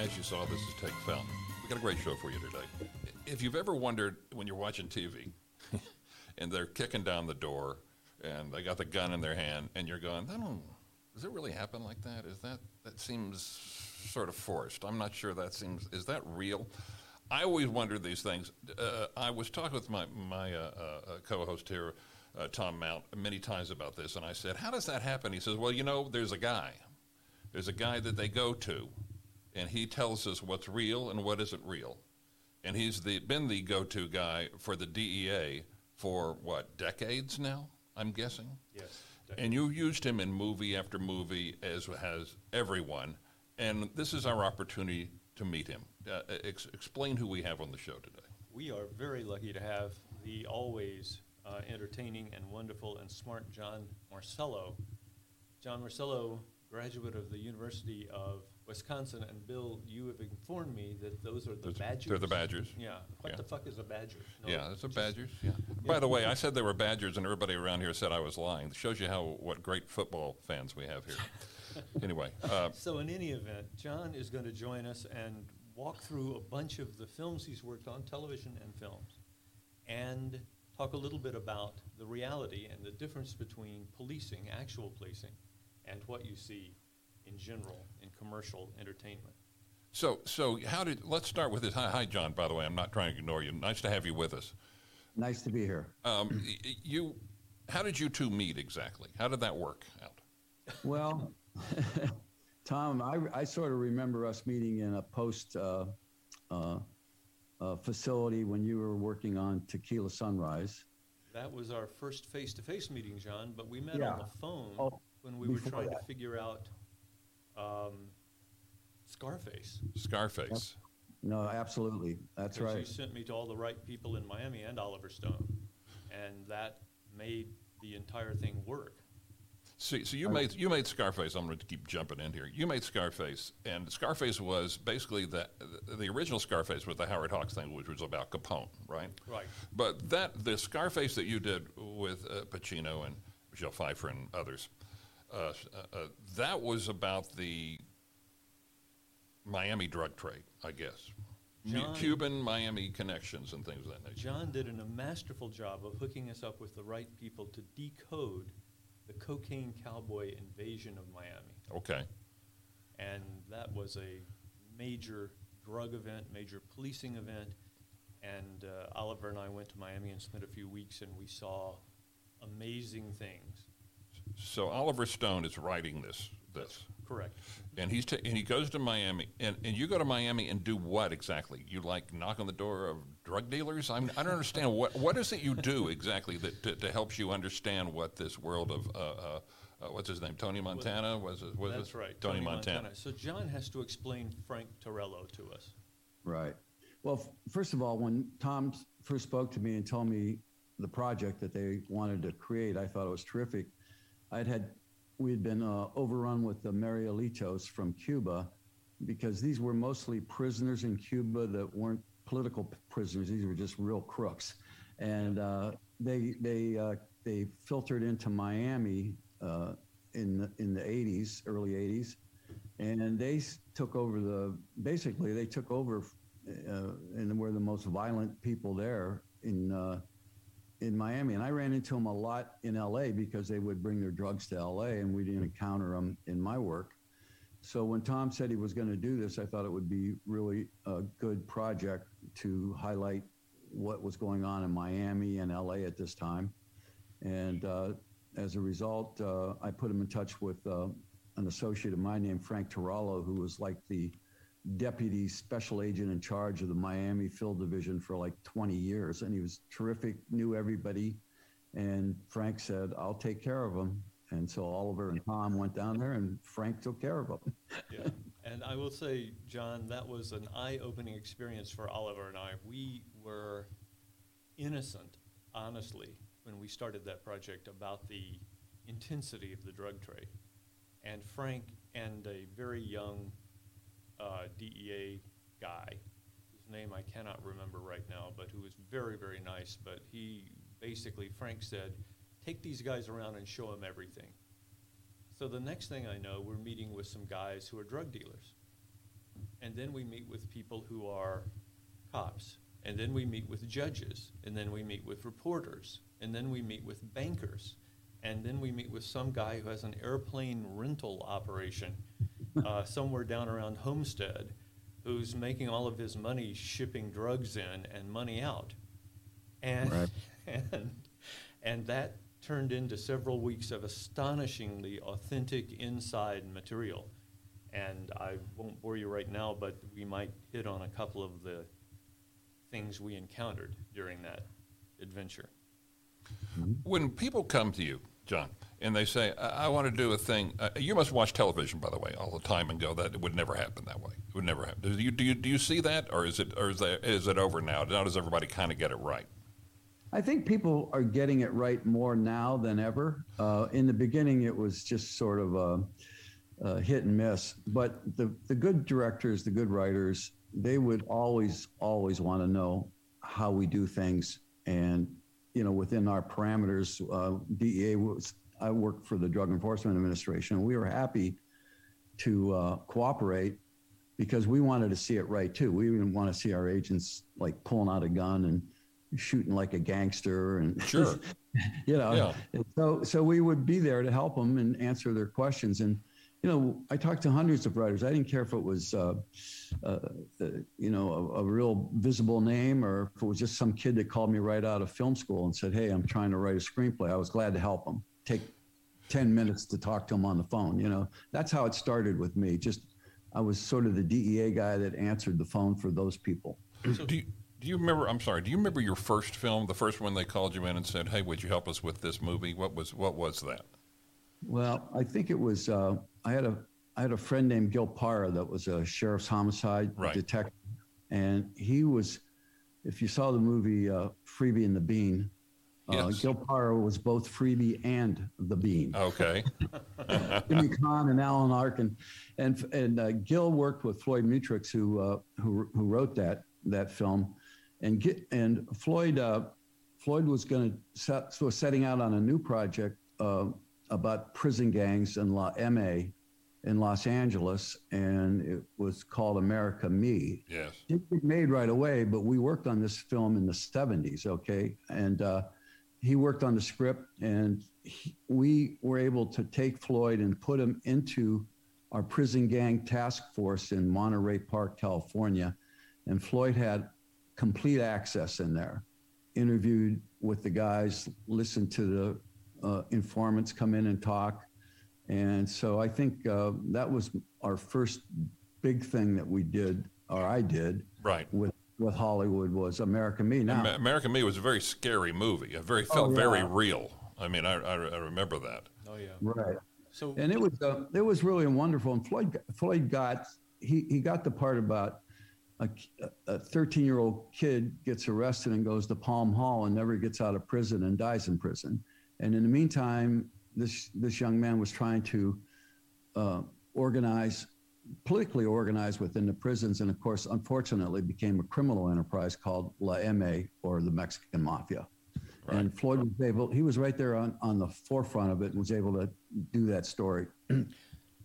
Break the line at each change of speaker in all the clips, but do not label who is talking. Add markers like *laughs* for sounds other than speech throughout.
As you saw, this is Take Fountain. We got a great show for you today. If you've ever wondered when you're watching TV *laughs* and they're kicking down the door and they got the gun in their hand and you're going, I don't, does it really happen like that? Is that, that seems sort of forced. I'm not sure that seems, is that real? I always wondered these things. Uh, I was talking with my, my uh, uh, co-host here, uh, Thom Mount, many times about this, and I said, how does that happen? He says, well, you know, there's a guy. There's a guy that they go to, and he tells us what's real and what isn't real. And he's the, been the go-to guy for the DEA for, what, decades now, I'm guessing?
Yes.
And you used him in movie after movie, as has everyone. And this is our opportunity to meet him. Uh, ex- explain who we have on the show today.
We are very lucky to have the always uh, entertaining and wonderful and smart John Marcello. John Marcello, graduate of the University of Wisconsin, and Bill, you have informed me that those are the
Those-
Badgers.
they're the Badgers.
Yeah. What
Yeah.
the fuck is a Badger? No,
yeah, it's a
just-
Badgers. Yeah. By the way, I said they were Badgers, and everybody around here said I was lying. It shows you how what great football fans we have here. *laughs* anyway, uh,
So in any event, John is going to join us and walk through a bunch of the films he's worked on, television and films, and talk a little bit about the reality and the difference between policing, actual policing, and what you see in general in commercial entertainment.
so so how did? Let's start with this. Hi, hi, John. By the way, I'm not trying to ignore you. Nice to have you with us.
Nice to be here.
Um, y- y- you, how did you two meet exactly? How did that work out?
Well, *laughs* Thom, I, I sort of remember us meeting in a post uh, uh, uh, facility when you were working on Tequila Sunrise.
That was our first face-to-face meeting, John, but we met
Yeah.
on the phone
Oh,
when we were
before
trying to figure out um, Scarface.
Scarface.
No, absolutely. That's
right. you sent me to all the right people in Miami and Oliver Stone, and that made the entire thing work.
See, so you made you made Scarface. I'm going to keep jumping in here. You made Scarface, and Scarface was basically the the original Scarface was the Howard Hawks thing, which was about Capone, right?
Right.
But that the Scarface that you did with uh, Pacino and Michelle Pfeiffer and others, uh, uh, that was about the Miami drug trade, I guess.
John-
Cuban Miami connections and things of that nature.
John did an, a masterful job of hooking us up with the right people to decode the cocaine cowboy invasion of Miami.
Okay.
And that was a major drug event, major policing event. And uh, Oliver and I went to Miami and spent a few weeks, and we saw amazing things.
So Oliver Stone is writing this this.
Correct.
And he's ta- and he goes to Miami, and, and you go to Miami and do what exactly? You like knock on the door of drug dealers? I'm, I don't understand what what is it you do exactly that to, to helps you understand what this world of uh, uh, uh, what's his name? Tony Montana was it? Was
That's
it?
right.
Tony, Montana.
So John has to explain Frank Torello to us.
Right. Well, f- first of all, when Thom first spoke to me and told me the project that they wanted to create, I thought it was terrific. I'd had, we had been uh, overrun with the Marielitos from Cuba because these were mostly prisoners in Cuba that weren't political prisoners. These were just real crooks. And uh, they, they, uh, they filtered into Miami uh, in, the, in the 80s, early 80s and they took over the basically they took over uh, and were the most violent people there in uh, in Miami and I ran into them a lot in LA because they would bring their drugs to LA and we didn't encounter them in my work. So when Thom said he was going to do this I thought it would be really a good project to highlight what was going on in Miami and LA at this time. And uh, as a result, uh, I put him in touch with uh, an associate of mine named Frank Torallo, who was like the deputy special agent in charge of the Miami Field Division for like 20 years. And he was terrific, knew everybody. And Frank said, I'll take care of him. And so Oliver and Thom went down there, and Frank took care of him. *laughs*
Yeah. And I will say, John, that was an eye-opening experience for Oliver and I. We were innocent, honestly, when we started that project about the intensity of the drug trade. And Frank and a very young uh, DEA guy, whose name I cannot remember right now, but who was very, very nice. But he basically, Frank said, take these guys around and show them everything. So the next thing I know, we're meeting with some guys who are drug dealers. and then we meet with people who are cops, and then we meet with judges, and then we meet with reporters, and then we meet with bankers, and then we meet with some guy who has an airplane rental operation uh, somewhere down around Homestead, who's making all of his money shipping drugs in and money out, and
Right. *laughs*
and and that turned into several weeks of astonishingly authentic inside material. And I won't bore you right now, but we might hit on a couple of the things we encountered during that adventure.
When people come to you, John, and they say, I, I want to do a thing, uh, you must watch television, by the way, all the time and go, that it would never happen that way. It would never happen. Do you, do you, do you see that, or is it, or is, that, is it over now? Now does everybody kind of get it right?
I think people are getting it right more now than ever. Uh, in the beginning, it was just sort of a, a hit and miss. But the, the good directors, the good writers, they would always, always want to know how we do things. And, you know, within our parameters, uh, DEA was, I worked for the Drug Enforcement Administration, and we were happy to uh, cooperate because we wanted to see it right too. We didn't want to see our agents like pulling out a gun and shooting like a gangster and *laughs*
Sure.
you know.
Yeah.
So so we would be there to help them and answer their questions. And you know, I talked to hundreds of writers. I didn't care if it was, uh, uh, uh, you know, a, a real visible name or if it was just some kid that called me right out of film school and said, "Hey, I'm trying to write a screenplay." I was glad to help them. Take ten minutes to talk to them on the phone. You know, that's how it started with me. Just I was sort of the DEA guy that answered the phone for those people.
So Do you, do you remember, I'm sorry, do you remember your first film, the first one they called you in and said, hey, would you help us with this movie? What was, what was that?
Well, I think it was. Uh, I had a I had a friend named Gil Parra that was a sheriff's homicide
Right.
detective, and he was. If you saw the movie uh, Freebie and the Bean, uh,
Yes.
Gil Parra was both Freebie and the Bean.
Okay. *laughs*
Jimmy Caan and Alan Arkin, and and uh, Gil worked with Floyd Mutrux, who uh, who who wrote that that film, and get and Floyd uh, Floyd was going to set was setting out on a new project uh, about prison gangs in La MA in Los Angeles, and it was called American Me
Yes.
didn't get made right away, but we worked on this film in the 70s, okay? And uh, he worked on the script, and he, we were able to take Floyd and put him into our prison gang task force in Monterey Park, California. And Floyd had complete access in there, interviewed with the guys, listened to the uh, informants come in and talk. And so I think uh, that was our first big thing that we did, or I did,
Right.
with with Hollywood was American Me. Now,
Am- American Me was a very scary movie. It very felt
Oh,
very real. I mean, I, I, I remember that.
Oh yeah.
right?
So
And it was uh, it was really wonderful. And Floyd Floyd got he he got the part about a a 13 year old kid gets arrested and goes to Palm Hall and never gets out of prison and dies in prison. And in the meantime, this this young man was trying to uh, organize politically organized within the prisons and of course unfortunately became a criminal enterprise called La MA or the Mexican Mafia. And Floyd was able, he was right there on, on the forefront of it and was able to do that story. *clears throat*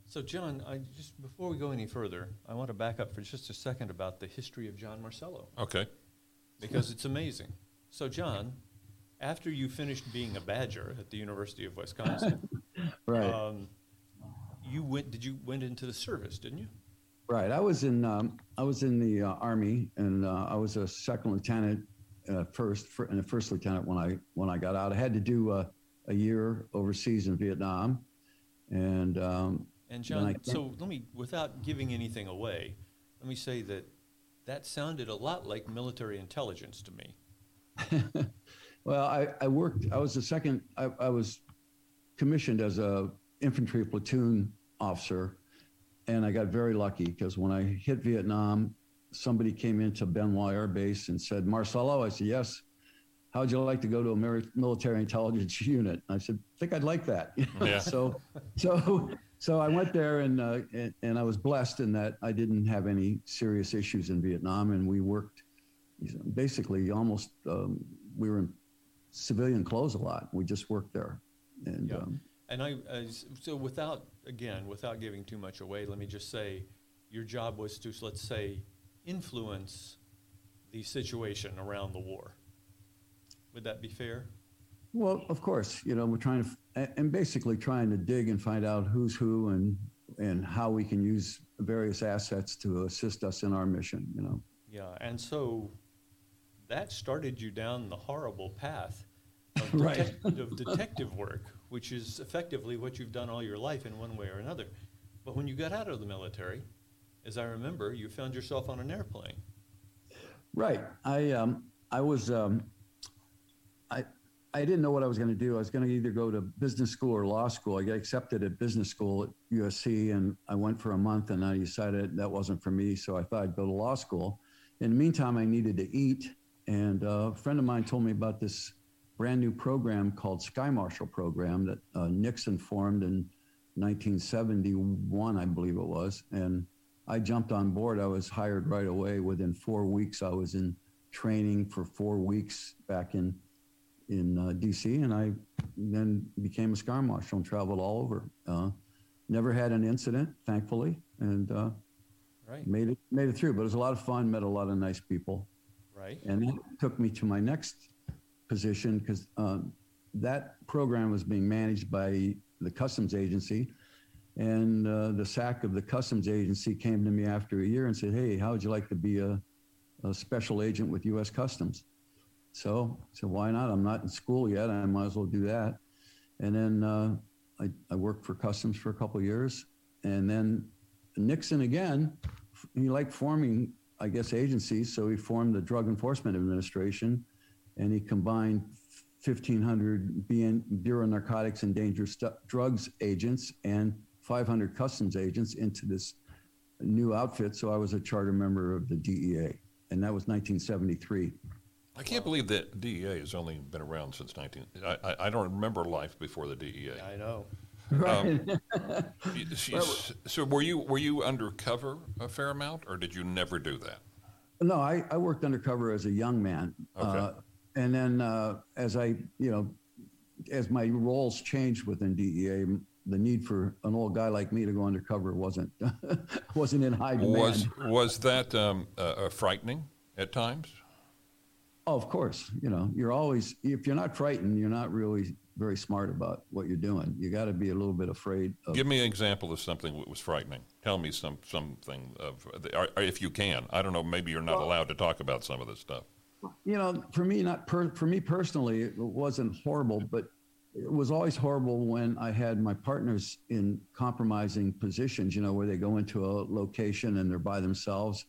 So, John, I just before we go any further, I want to back up for just a second about the history of John Marcello
Okay.
because it's amazing. So, John, after you finished being a Badger at the University of Wisconsin, *laughs*
Right.
um, you went. Did you went into the service? Didn't you?
right. I was in, um, I was in the uh, army and uh, I was a second lieutenant uh, first fir- and a first lieutenant when I, when I got out. I had to do uh, a year overseas in Vietnam. And um,
And John, so let me, without giving anything away, let me say that that sounded a lot like military intelligence to me. *laughs*
Well, I, I worked, I was the second, I, I was commissioned as a infantry platoon officer. And I got very lucky because when I hit Vietnam, somebody came into Bien Hoa Air Base and said, Marcello, I said, yes. How'd you like to go to a military intelligence *laughs* unit? I said, I think I'd like that.
Yeah. *laughs*
so, so, so I went there and, uh, and, and I was blessed in that I didn't have any serious issues in Vietnam. And we worked basically almost, um, we were in civilian clothes a lot. We just worked there. And
Yeah.
um,
And I, as, so without, again, without giving too much away, let me just say, your job was to, let's say, influence the situation around the war. Would that be fair?
Well, of course, you know, we're trying to, and basically trying to dig and find out who's who and, and how we can use various assets to assist us in our mission, you know.
Yeah, and so that started you down the horrible path of,
Right.
of detective work, which is effectively what you've done all your life in one way or another. But when you got out of the military, as I remember, you found yourself on an airplane.
Right. I um, I was um, I I didn't know what I was going to do. I was going to either go to business school or law school. I got accepted at business school at USC, and I went for a month, and I decided that wasn't for me. So I thought I'd go to law school. In the meantime, I needed to eat, and uh, a friend of mine told me about this brand new program called Sky Marshal Program that uh, Nixon formed in 1971, I believe it was, and I jumped on board. I was hired right away. Within four weeks, I was in training for four weeks back in in uh, D.C. and I then became a sky marshal and traveled all over. Uh, never had an incident, thankfully, and uh,
Right,
made it made it through. But it was a lot of fun. Met a lot of nice people,
right.
and that took me to my next position because um, that program was being managed by the customs agency. And uh, the SAC of the customs agency came to me after a year and said, Hey, how would you like to be a, a special agent with U.S. Customs? So I said, Why not? I'm not in school yet. I might as well do that. And then uh, I, I worked for customs for a couple years. And then Nixon again, he liked forming, I guess, agencies. So he formed the Drug Enforcement Administration and he combined 1,500 Bureau of Narcotics and Dangerous Stu- Drugs agents and 500 customs agents into this new outfit. So I was a charter member of the DEA, and that was 1973.
I can't believe that DEA has only been around since 19. I, I, I don't remember life before the DEA.
I know.
Right.
Y- *laughs* she's- so were you were you undercover a fair amount, or did you never do that?
no, I, I worked undercover as a young man.
Okay.
Uh, and then uh, as I, you know, as my roles changed within DEA, the need for an old guy like me to go undercover wasn't *laughs* wasn't in high demand.
Was was that um, uh, uh, frightening at times?
Oh, of course. You know, you're always if you're not frightened, you're not really very smart about what you're doing. You got to be a little bit afraid of.
Give me an example of something that was frightening. Tell me some something of, or, or if you can. I don't know. Maybe you're not allowed to talk about some of this stuff.
You know, for me, not per, for me personally, it wasn't horrible, but it was always horrible when I had my partners in compromising positions. You know, where they go into a location and they're by themselves,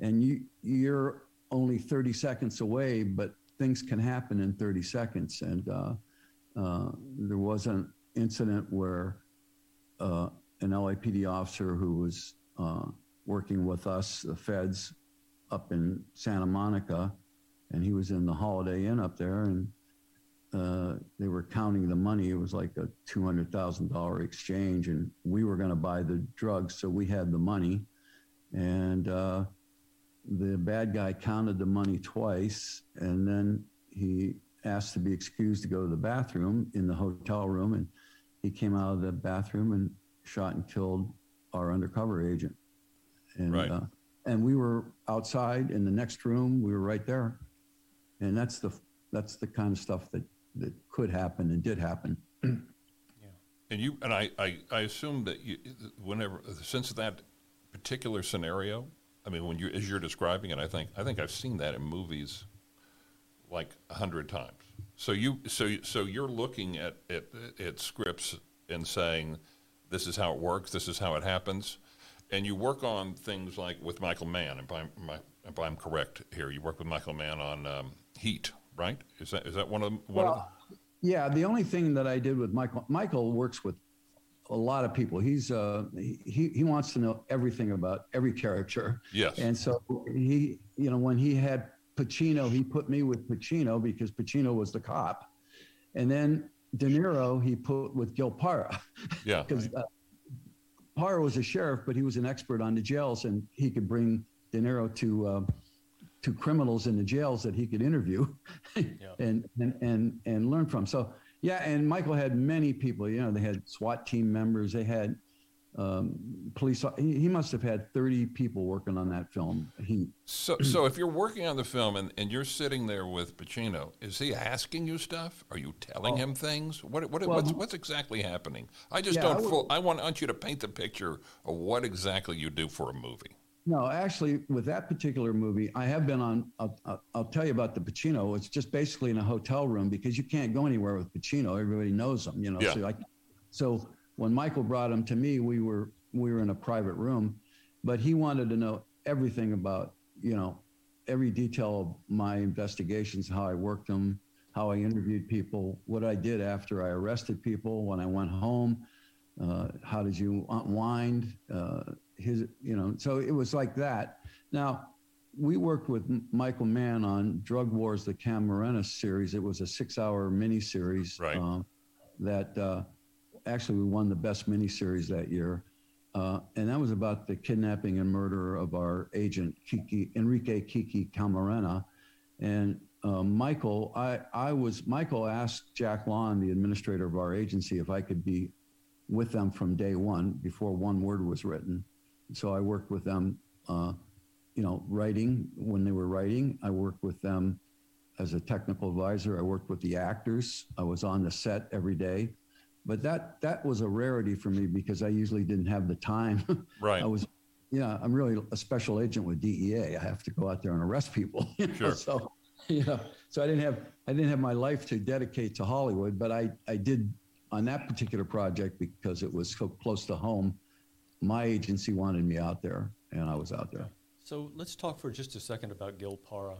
and you you're only 30 seconds away, but things can happen in 30 seconds. And uh, uh, there was an incident where uh, an LAPD officer who was uh, working with us, the feds, up in Santa Monica, and he was in the Holiday Inn up there, and uh, they were counting the money. It was like a two hundred thousand dollar exchange, and we were going to buy the drugs, so we had the money, and uh, the bad guy counted the money twice, and then he asked to be excused to go to the bathroom in the hotel room, and he came out of the bathroom and shot and killed our undercover agent, and
Right.
uh, and we were outside in the next room. We were right there, and that's the that's the kind of stuff that that could happen and did happen. yeah. *clears throat*
And you and I, I, I assume that you, whenever since that particular scenario, I mean, when you as you're describing it, I think I think I've seen that in movies like a hundred times. So you so so you're looking at, at at scripts and saying, this is how it works, this is how it happens, and you work on things like with Michael Mann. If I'm if I'm correct here, you work with Michael Mann on um, Heat, right? Is that is that one of them? One of them?
Yeah, the only thing that I did with Michael, Michael works with a lot of people. He's uh, he he wants to know everything about every character.
Yes.
And so he, you know, when he had Pacino, he put me with Pacino because Pacino was the cop, and then De Niro he put with Gil Parra. *laughs*
Yeah.
because uh, Parra was a sheriff, but he was an expert on the jails, and he could bring De Niro to uh, to criminals in the jails that he could interview *laughs* and, and and and learn from. So yeah, and Michael had many people. You know, they had SWAT team members. They had um, police. He, he must have had 30 people working on that film. He
So, *clears throat* so if you're working on the film and, and you're sitting there with Pacino, is he asking you stuff? Are you telling him things? What, what,
Well,
what's, what's exactly happening? I just
Yeah,
don't
I would-
full, I want, I want you to paint the picture of what exactly you do for a movie.
No, actually, with that particular movie, I have been on. I'll, I'll, tell you about the Pacino. It's just basically in a hotel room because you can't go anywhere with Pacino. Everybody knows him, you know.
Yeah.
So, I, so when Michael brought him to me, we were we were in a private room, but he wanted to know everything about you know every detail of my investigations, how I worked them, how I interviewed people, what I did after I arrested people, when I went home, uh, how did you unwind uh, his you know so it was like that now we worked with michael mann on drug wars the camarena series it was a six hour miniseries
Right.
um, that uh, actually we won the best miniseries that year uh, and that was about the kidnapping and murder of our agent Kiki Enrique Kiki Camarena, and uh, Michael, I, I was Michael asked Jack Lawn, the administrator of our agency, if I could be with them from day one before one word was written. So I worked with them, uh, you know, writing when they were writing. I worked with them as a technical advisor. I worked with the actors. I was on the set every day. But that that was a rarity for me because I usually didn't have the time. *laughs*
Right.
I was, yeah, I'm really a special agent with DEA. I have to go out there and arrest people. *laughs* you know,
Sure.
So, you know, so I didn't have I didn't have my life to dedicate to Hollywood, but I I did on that particular project because it was so close to home. My agency wanted me out there, and I was out there.
So let's talk for just a second about Gil Parra.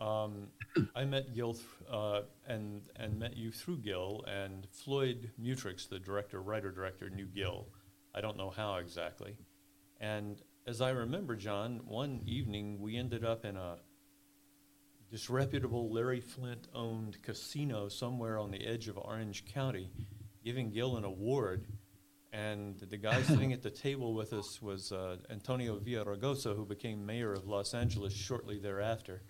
Um, *laughs* I met Gil uh, and and met you through Gil and Floyd Mutrux, the director, writer director, knew Gil. I don't know how exactly. And as I remember, John, one evening we ended up in a disreputable Larry Flynt owned casino somewhere on the edge of Orange County, giving Gil an award. And the guy sitting at the table with us was uh, Antonio Villaraigosa, who became mayor of Los Angeles shortly thereafter.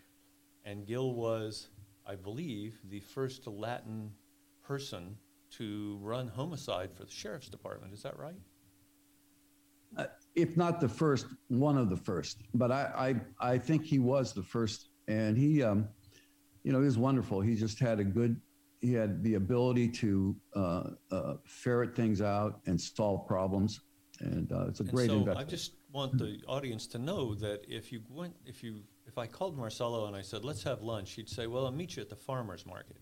And Gil was, I believe, the first Latin person to run homicide for the sheriff's department. Is that right?
Uh, if not the first, one of the first. But I, I, I think he was the first, and he, um, you know, he was wonderful. He just had a good, he had the ability to uh, uh, ferret things out and solve problems, and uh, it's a
And
great
so I just want the audience to know that if you went, if you, if I called Marcello and I said, "Let's have lunch," he'd say, "Well, I'll meet you at the farmers market,"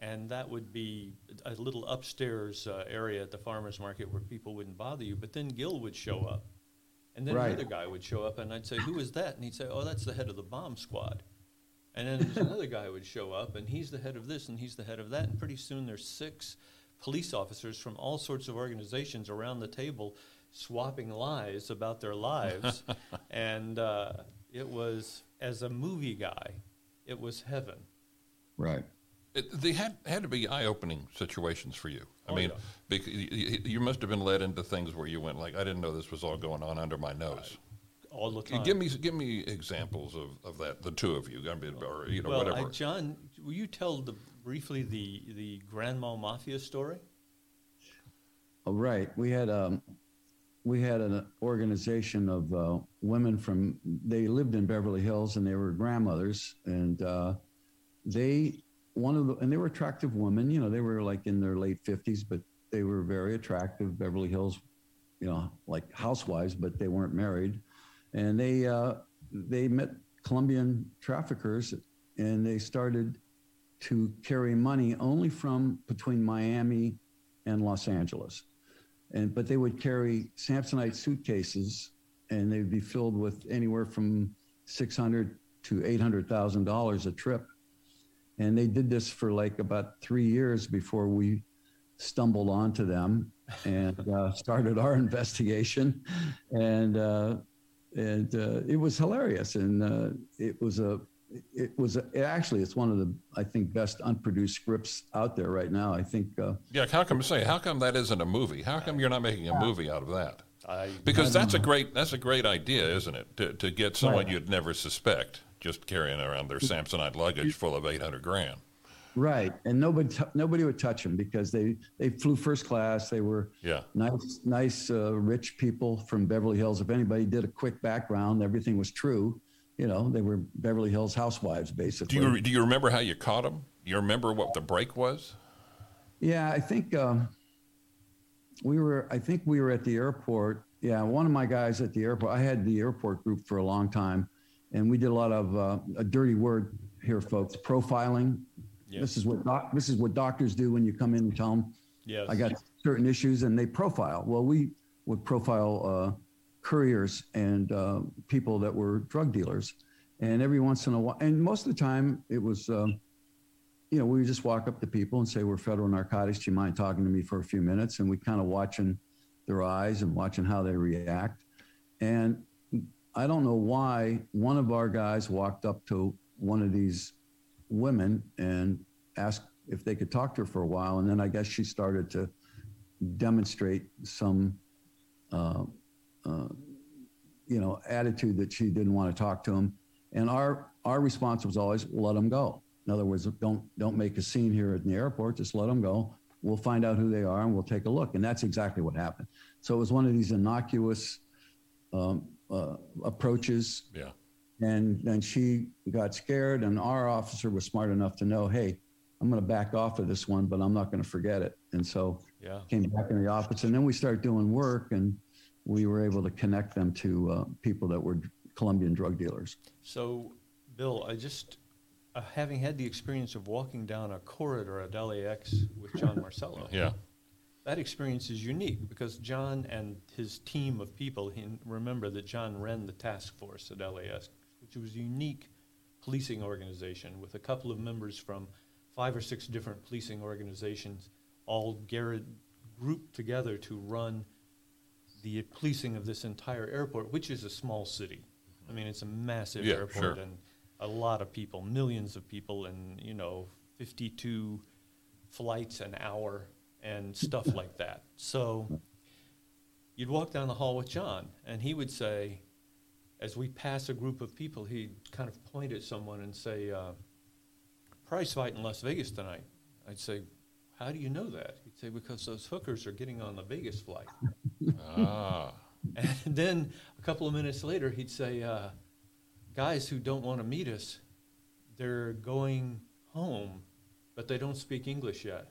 and that would be a little upstairs uh, area at the farmers market where people wouldn't bother you. But then Gil would show up, and then
Right.
another guy would show up, and I'd say, "Who is that?" And he'd say, "Oh, that's the head of the bomb squad." And then there's another guy would show up, and he's the head of this, and he's the head of that, and pretty soon there's six police officers from all sorts of organizations around the table swapping lies about their lives, *laughs* and uh, it was as a movie guy, it was heaven.
right.
It, they had had to be eye-opening situations for you. I
Oh,
mean,
yeah.
bec- you, you- you must have been led into things where you went like, "I didn't know this was all going on under my nose."
All the
Can you
time.
Give me give me examples of, of that. The two of you, I mean, or you know,
well,
whatever.
I, John, will you tell the, briefly the the Grand Mal Mafia story?
Oh, right. We had um, we had an organization of uh, women from. They lived in Beverly Hills, and they were grandmothers, and uh, they one of the and they were attractive women. You know, they were like in their late fifties, but they were very attractive. Beverly Hills, you know, like housewives, but they weren't married, and they uh, they met Colombian traffickers, and they started to carry money only from between Miami and Los Angeles. And but they would carry Samsonite suitcases and they'd be filled with anywhere from six hundred to eight hundred thousand dollars a trip. And they did this for like about three years before we stumbled onto them and uh, started our *laughs* investigation. And uh, and uh, it was hilarious. And uh, it was a it was a, it actually it's one of the I think best unproduced scripts out there right now. I think uh,
yeah, how come say how come that isn't a movie? How come you're not making a movie out of that?
I
Because that's a great that's a great idea, isn't it? To to get someone
Right.
you'd never suspect just carrying around their Samsonite luggage full of eight hundred grand.
Right, and nobody t- nobody would touch them because they they flew first class. They were
Yeah.
nice nice uh, rich people from Beverly Hills. If anybody did a quick background, everything was true. You know, they were Beverly Hills housewives basically.
Do you do you remember how you caught them? Do You remember what the break was?
Yeah, I think um, we were. I think we were at the airport. Yeah, one of my guys at the airport. I had the airport group for a long time, and we did a lot of uh, a dirty word here, folks. Profiling. This is what doc, this is what doctors do when you come in and tell them
Yes.
I got certain issues, and they profile. Well, we would profile uh, couriers and uh, people that were drug dealers, and every once in a while, and most of the time, it was, um, you know, we would just walk up to people and say, "We're federal narcotics. Do you mind talking to me for a few minutes?" And we kind of watching their eyes and watching how they react. And I don't know why one of our guys walked up to one of these women and asked if they could talk to her for a while. And then I guess she started to demonstrate some, uh, uh, you know, attitude that she didn't want to talk to him. And our our response was always let them go. In other words, don't don't make a scene here at the airport. Just let them go. We'll find out who they are and we'll take a look. And that's exactly what happened. So it was one of these innocuous um, uh, approaches
Yeah.
And then she got scared and our officer was smart enough to know hey i'm going to back off of this one but i'm not going to forget it and so
Yeah.
came back in the office and then we started doing work and we were able to connect them to uh, people that were colombian drug dealers
So, Bill, I just, uh, having had the experience of walking down a corridor at LAX with John Marcello, *laughs*
Yeah.
that experience is unique because John and his team of people, he, remember that John ran the task force at LAX, which was a unique policing organization with a couple of members from five or six different policing organizations, all garret, grouped together to run the policing of this entire airport, which is a small city. I mean, it's a massive
Yeah,
airport
sure.
and a lot of people, millions of people, and you know, 52 flights an hour and stuff like that. So you'd walk down the hall with John, and he would say, as we pass a group of people, he'd kind of point at someone and say, uh, "Prize fight in Las Vegas tonight." I'd say, "How do you know that?" He'd say, "Because those hookers are getting on the Vegas flight."
Ah. *laughs*
And then a couple of minutes later, he'd say, uh, "Guys who don't want to meet us, they're going home, but they don't speak English yet."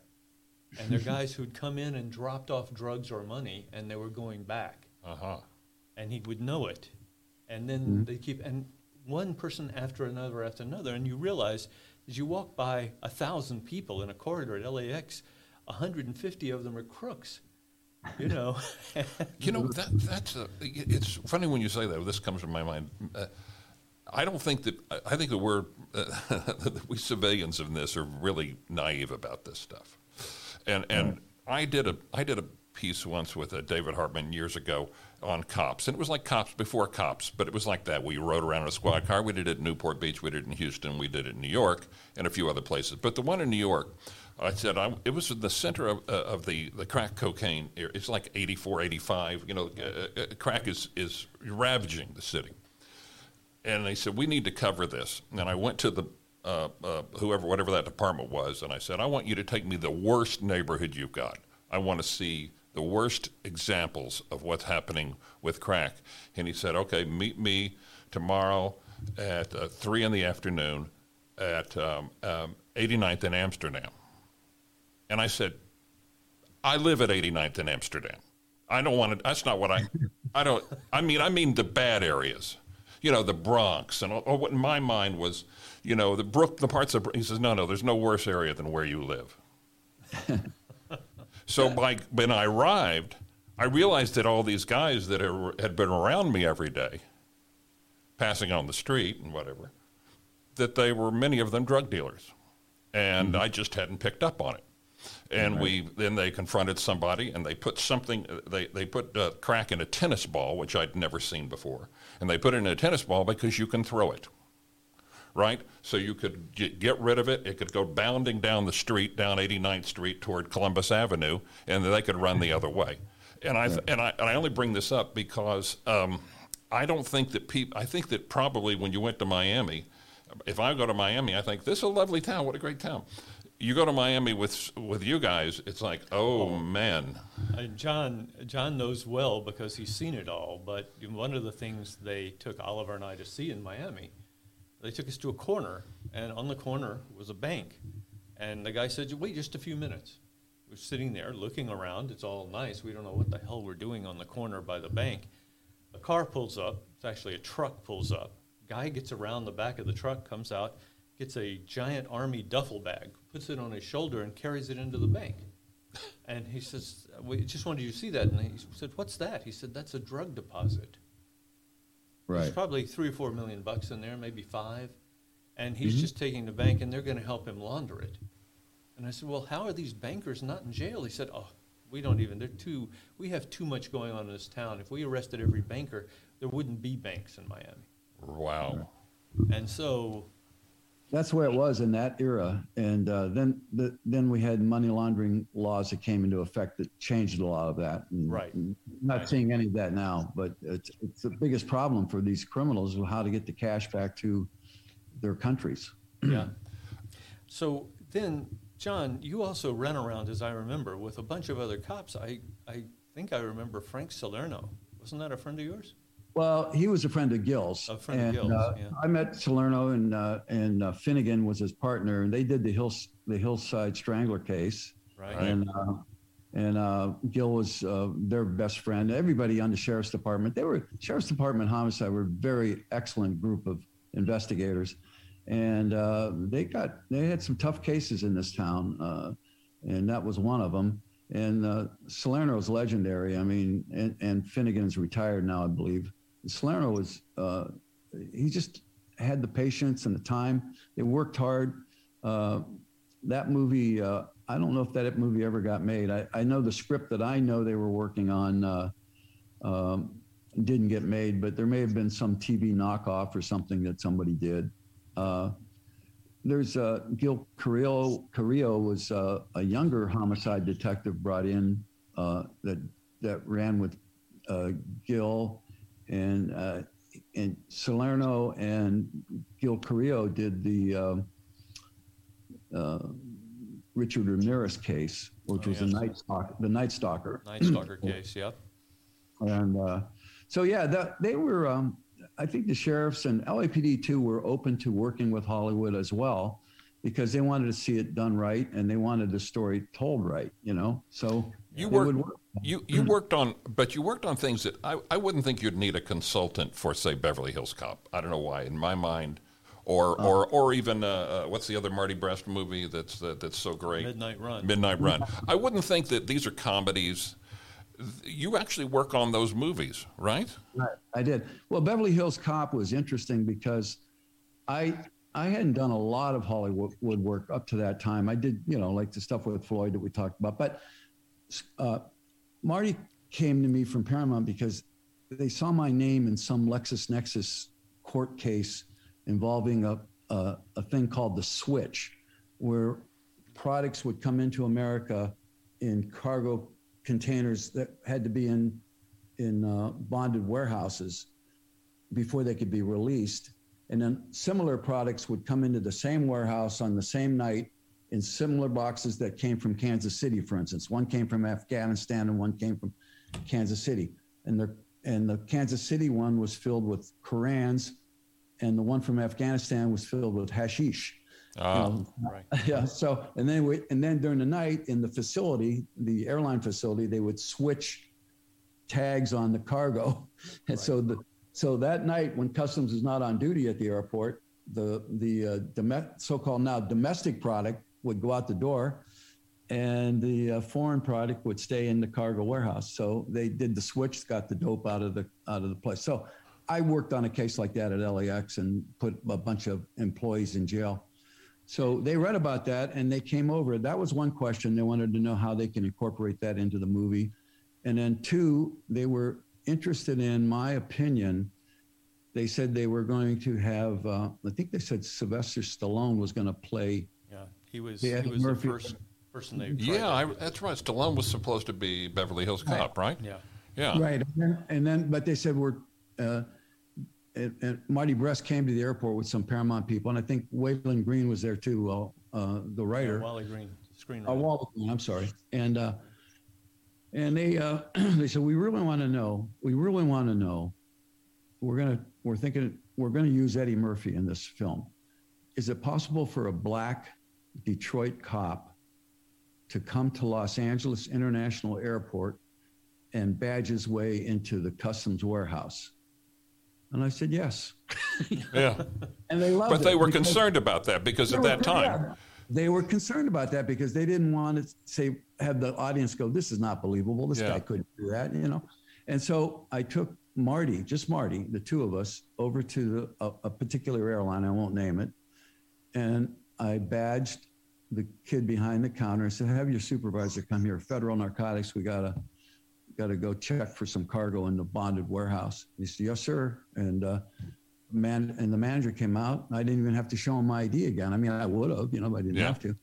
And they're guys who'd come in and dropped off drugs or money, and they were going back,
Uh huh.
and he would know it. And then they keep and one person after another after another, and you realize as you walk by a thousand people in a corridor at LAX, 150 of them are crooks. You know, *laughs*
You know that that's a, it's funny when you say that. This comes to my mind. Uh, I don't think that I- I think that we're uh, *laughs* that we civilians in this are really naive about this stuff. And and I did a I did a piece once with uh, David Hartman years ago on cops, and it was like cops before cops, but it was like that. We rode around in a squad car. We did it in Newport Beach. We did it in Houston. We did it in New York and a few other places. But the one in New York, I said I, it was in the center of, uh, of the, the crack cocaine. It's like 84, 85. You know, uh, uh, crack is, is ravaging the city and they said we need to cover this. And I went to the uh, uh, whoever, whatever that department was, and I said, I want you to take me the worst neighborhood you've got. I want to see the worst examples of what's happening with crack. And he said, okay, meet me tomorrow at uh, three in the afternoon at um, um, 89th in Amsterdam. And I said, I live at 89th in Amsterdam. I don't want to. That's not what I. I don't. I mean, I mean the bad areas. You know, the Bronx and or what in my mind was, you know, the Brook, the parts of. He says, no, no, there's no worse area than where you live. *laughs* so by when I arrived, I realized that all these guys that are, had been around me every day, passing on the street and whatever, that they were many of them drug dealers, and mm-hmm. I just hadn't picked up on it. And we then they confronted somebody, and they put something. They they put crack in a tennis ball, which I'd never seen before, and they put it in a tennis ball because you can throw it, right? So you could get, get rid of it. It could go bounding down the street, down 89th Street toward Columbus Avenue, and they could run the other way. And I and I and I only bring this up because um, I don't think that people. I think that probably when you went to Miami, if I go to Miami, I think this is a lovely town. What a great town. you go to Miami with with you guys, it's like, oh, man.
Uh, John John knows well because he's seen it all. But one of the things they took Oliver and I to see in Miami, they took us to a corner, and on the corner was a bank, and the guy said, "Wait just a few minutes." We're sitting there looking around. It's all nice. We don't know what the hell we're doing on the corner by the bank. A car pulls up. It's actually a truck pulls up. Guy gets around the back of the truck, comes out, gets a giant army duffel bag, puts it on his shoulder, and carries it into the bank. *laughs* And he says, "We just wanted you to see that." And he said, "What's that?" He said, "That's a drug deposit. There's probably three or four million bucks in there, maybe five, and he's
Mhm.
just taking the bank, and they're going to help him launder it." And I said, "Well, how are these bankers not in jail?" He said, "Oh, we don't even. They're too. We have too much going on in this town. If we arrested every banker, there wouldn't be banks in Miami."
Wow.
And so,
That's the way it was in that era. And uh, then the, then we had money laundering laws that came into effect that changed a lot of that. And
Right.
Not
Right.
seeing any of that now, but it's, it's the biggest problem for these criminals is how to get the cash back to their countries.
yeah. So then, John, you also ran around, as I remember, with a bunch of other cops. I, I think I remember Frank Salerno. Wasn't that a friend of yours?
Well, he was a friend of Gil's.
A friend of
and,
Gil's,
uh,
yeah.
I met Salerno and uh, and uh, Finnegan was his partner, and they did the Hills the Hillside Strangler case.
Right.
And uh, and uh, Gil was uh, their best friend. Everybody on the sheriff's department, they were sheriff's department homicide were a very excellent group of investigators, and uh, they got they had some tough cases in this town, uh, and that was one of them. And uh, Salerno's legendary. I mean, and, and Finnegan's retired now, I believe. Salerno was uh, he just had the patience and the time. They worked hard. Uh, that movie, uh, I don't know if that movie ever got made. I, I know the script that I know they were working on uh, um, didn't get made, but there may have been some TV knockoff or something that somebody did. Uh, there's uh, Gil Carrillo. Carrillo was a younger homicide detective brought in that that ran with Gil, and uh, and Salerno and Gil Carrillo did the um, uh, Richard Ramirez case, which
Oh,
was the night stalker. The night stalker.
Night Stalker case, yep.
And uh, so, yeah, that, they were, um, I think the sheriffs and LAPD too were open to working with Hollywood as well because they wanted to see it done right and they wanted the story told right, you know? So
You
they
work-
would work.
You you worked on, but you worked on things that I, I wouldn't think you'd need a consultant for, say, Beverly Hills Cop. I don't know why. In my mind, or or or even uh, uh, what's the other Marty Brest movie that's uh, that's so great?
Midnight Run.
Midnight Run. I wouldn't think that these are comedies. You actually work on those movies, right?
Right, I did. Well, Beverly Hills Cop was interesting because I I hadn't done a lot of Hollywood work up to that time. I did, you know, like the stuff with Floyd that we talked about. But uh, Marty came to me from Paramount because they saw my name in some LexisNexis court case involving a, a, a thing called the switch, where products would come into America in cargo containers that had to be in in uh, bonded warehouses before they could be released. And then similar products would come into the same warehouse on the same night in similar boxes that came from Kansas City, for instance. One came from Afghanistan and one came from Kansas City. And the and the Kansas City one was filled with Korans, and the one from Afghanistan was filled with hashish. You know,
Right. *laughs*
yeah. So and then we, and then during the night in the facility, the airline facility, they would switch tags on the cargo, *laughs* and so the so that night when customs is not on duty at the airport, the the uh, dome- so-called now domestic product would go out the door, and the uh, foreign product would stay in the cargo warehouse. So they did the switch, got the dope out of the out of the place. So I worked on a case like that at LAX and put a bunch of employees in jail. So they read about that and they came over. That was one question. They wanted to know how they can incorporate that into the movie. And then two, they were interested in my opinion. They said they were going to have, uh, I think they said Sylvester Stallone was going to play.
Yeah, he was.
Yeah,
he was
Murphy-
the first person they. tried
yeah, I, that's right. Stallone was supposed to be Beverly Hills Cop, right?
that. Yeah.
Yeah.
Right. And then, and then but they said we're, uh, and, and Marty Brest came to the airport with some Paramount people. And I think Walon Green was there too. Well, uh, the writer.
Wally Green, screenwriter.
Uh, Walter, I'm sorry. And uh, and they uh, *clears throat* they said we really want to know. We really want to know. We're gonna we're thinking we're gonna use Eddie Murphy in this film. Is it possible for a black Detroit cop to come to Los Angeles International Airport and badge his way into the customs warehouse? And I said yes. *laughs*
Yeah.
And they loved
But
it
they were concerned about that because at that time.
They were concerned about that because they didn't want to say have the audience go, "This is not believable. This
Yeah.
guy couldn't do that," you know. And so I took Marty, just Marty, the two of us, over to the, a, a particular airline. I won't name it, and I badged the kid behind the counter. I said, "Have your supervisor come here. Federal narcotics. We gotta got to go check for some cargo in the bonded warehouse." He said, "Yes, sir." And uh, man and the manager came out. I didn't even have to show him my ID again. I mean, I would have, you know, but I didn't
Yeah.
have to.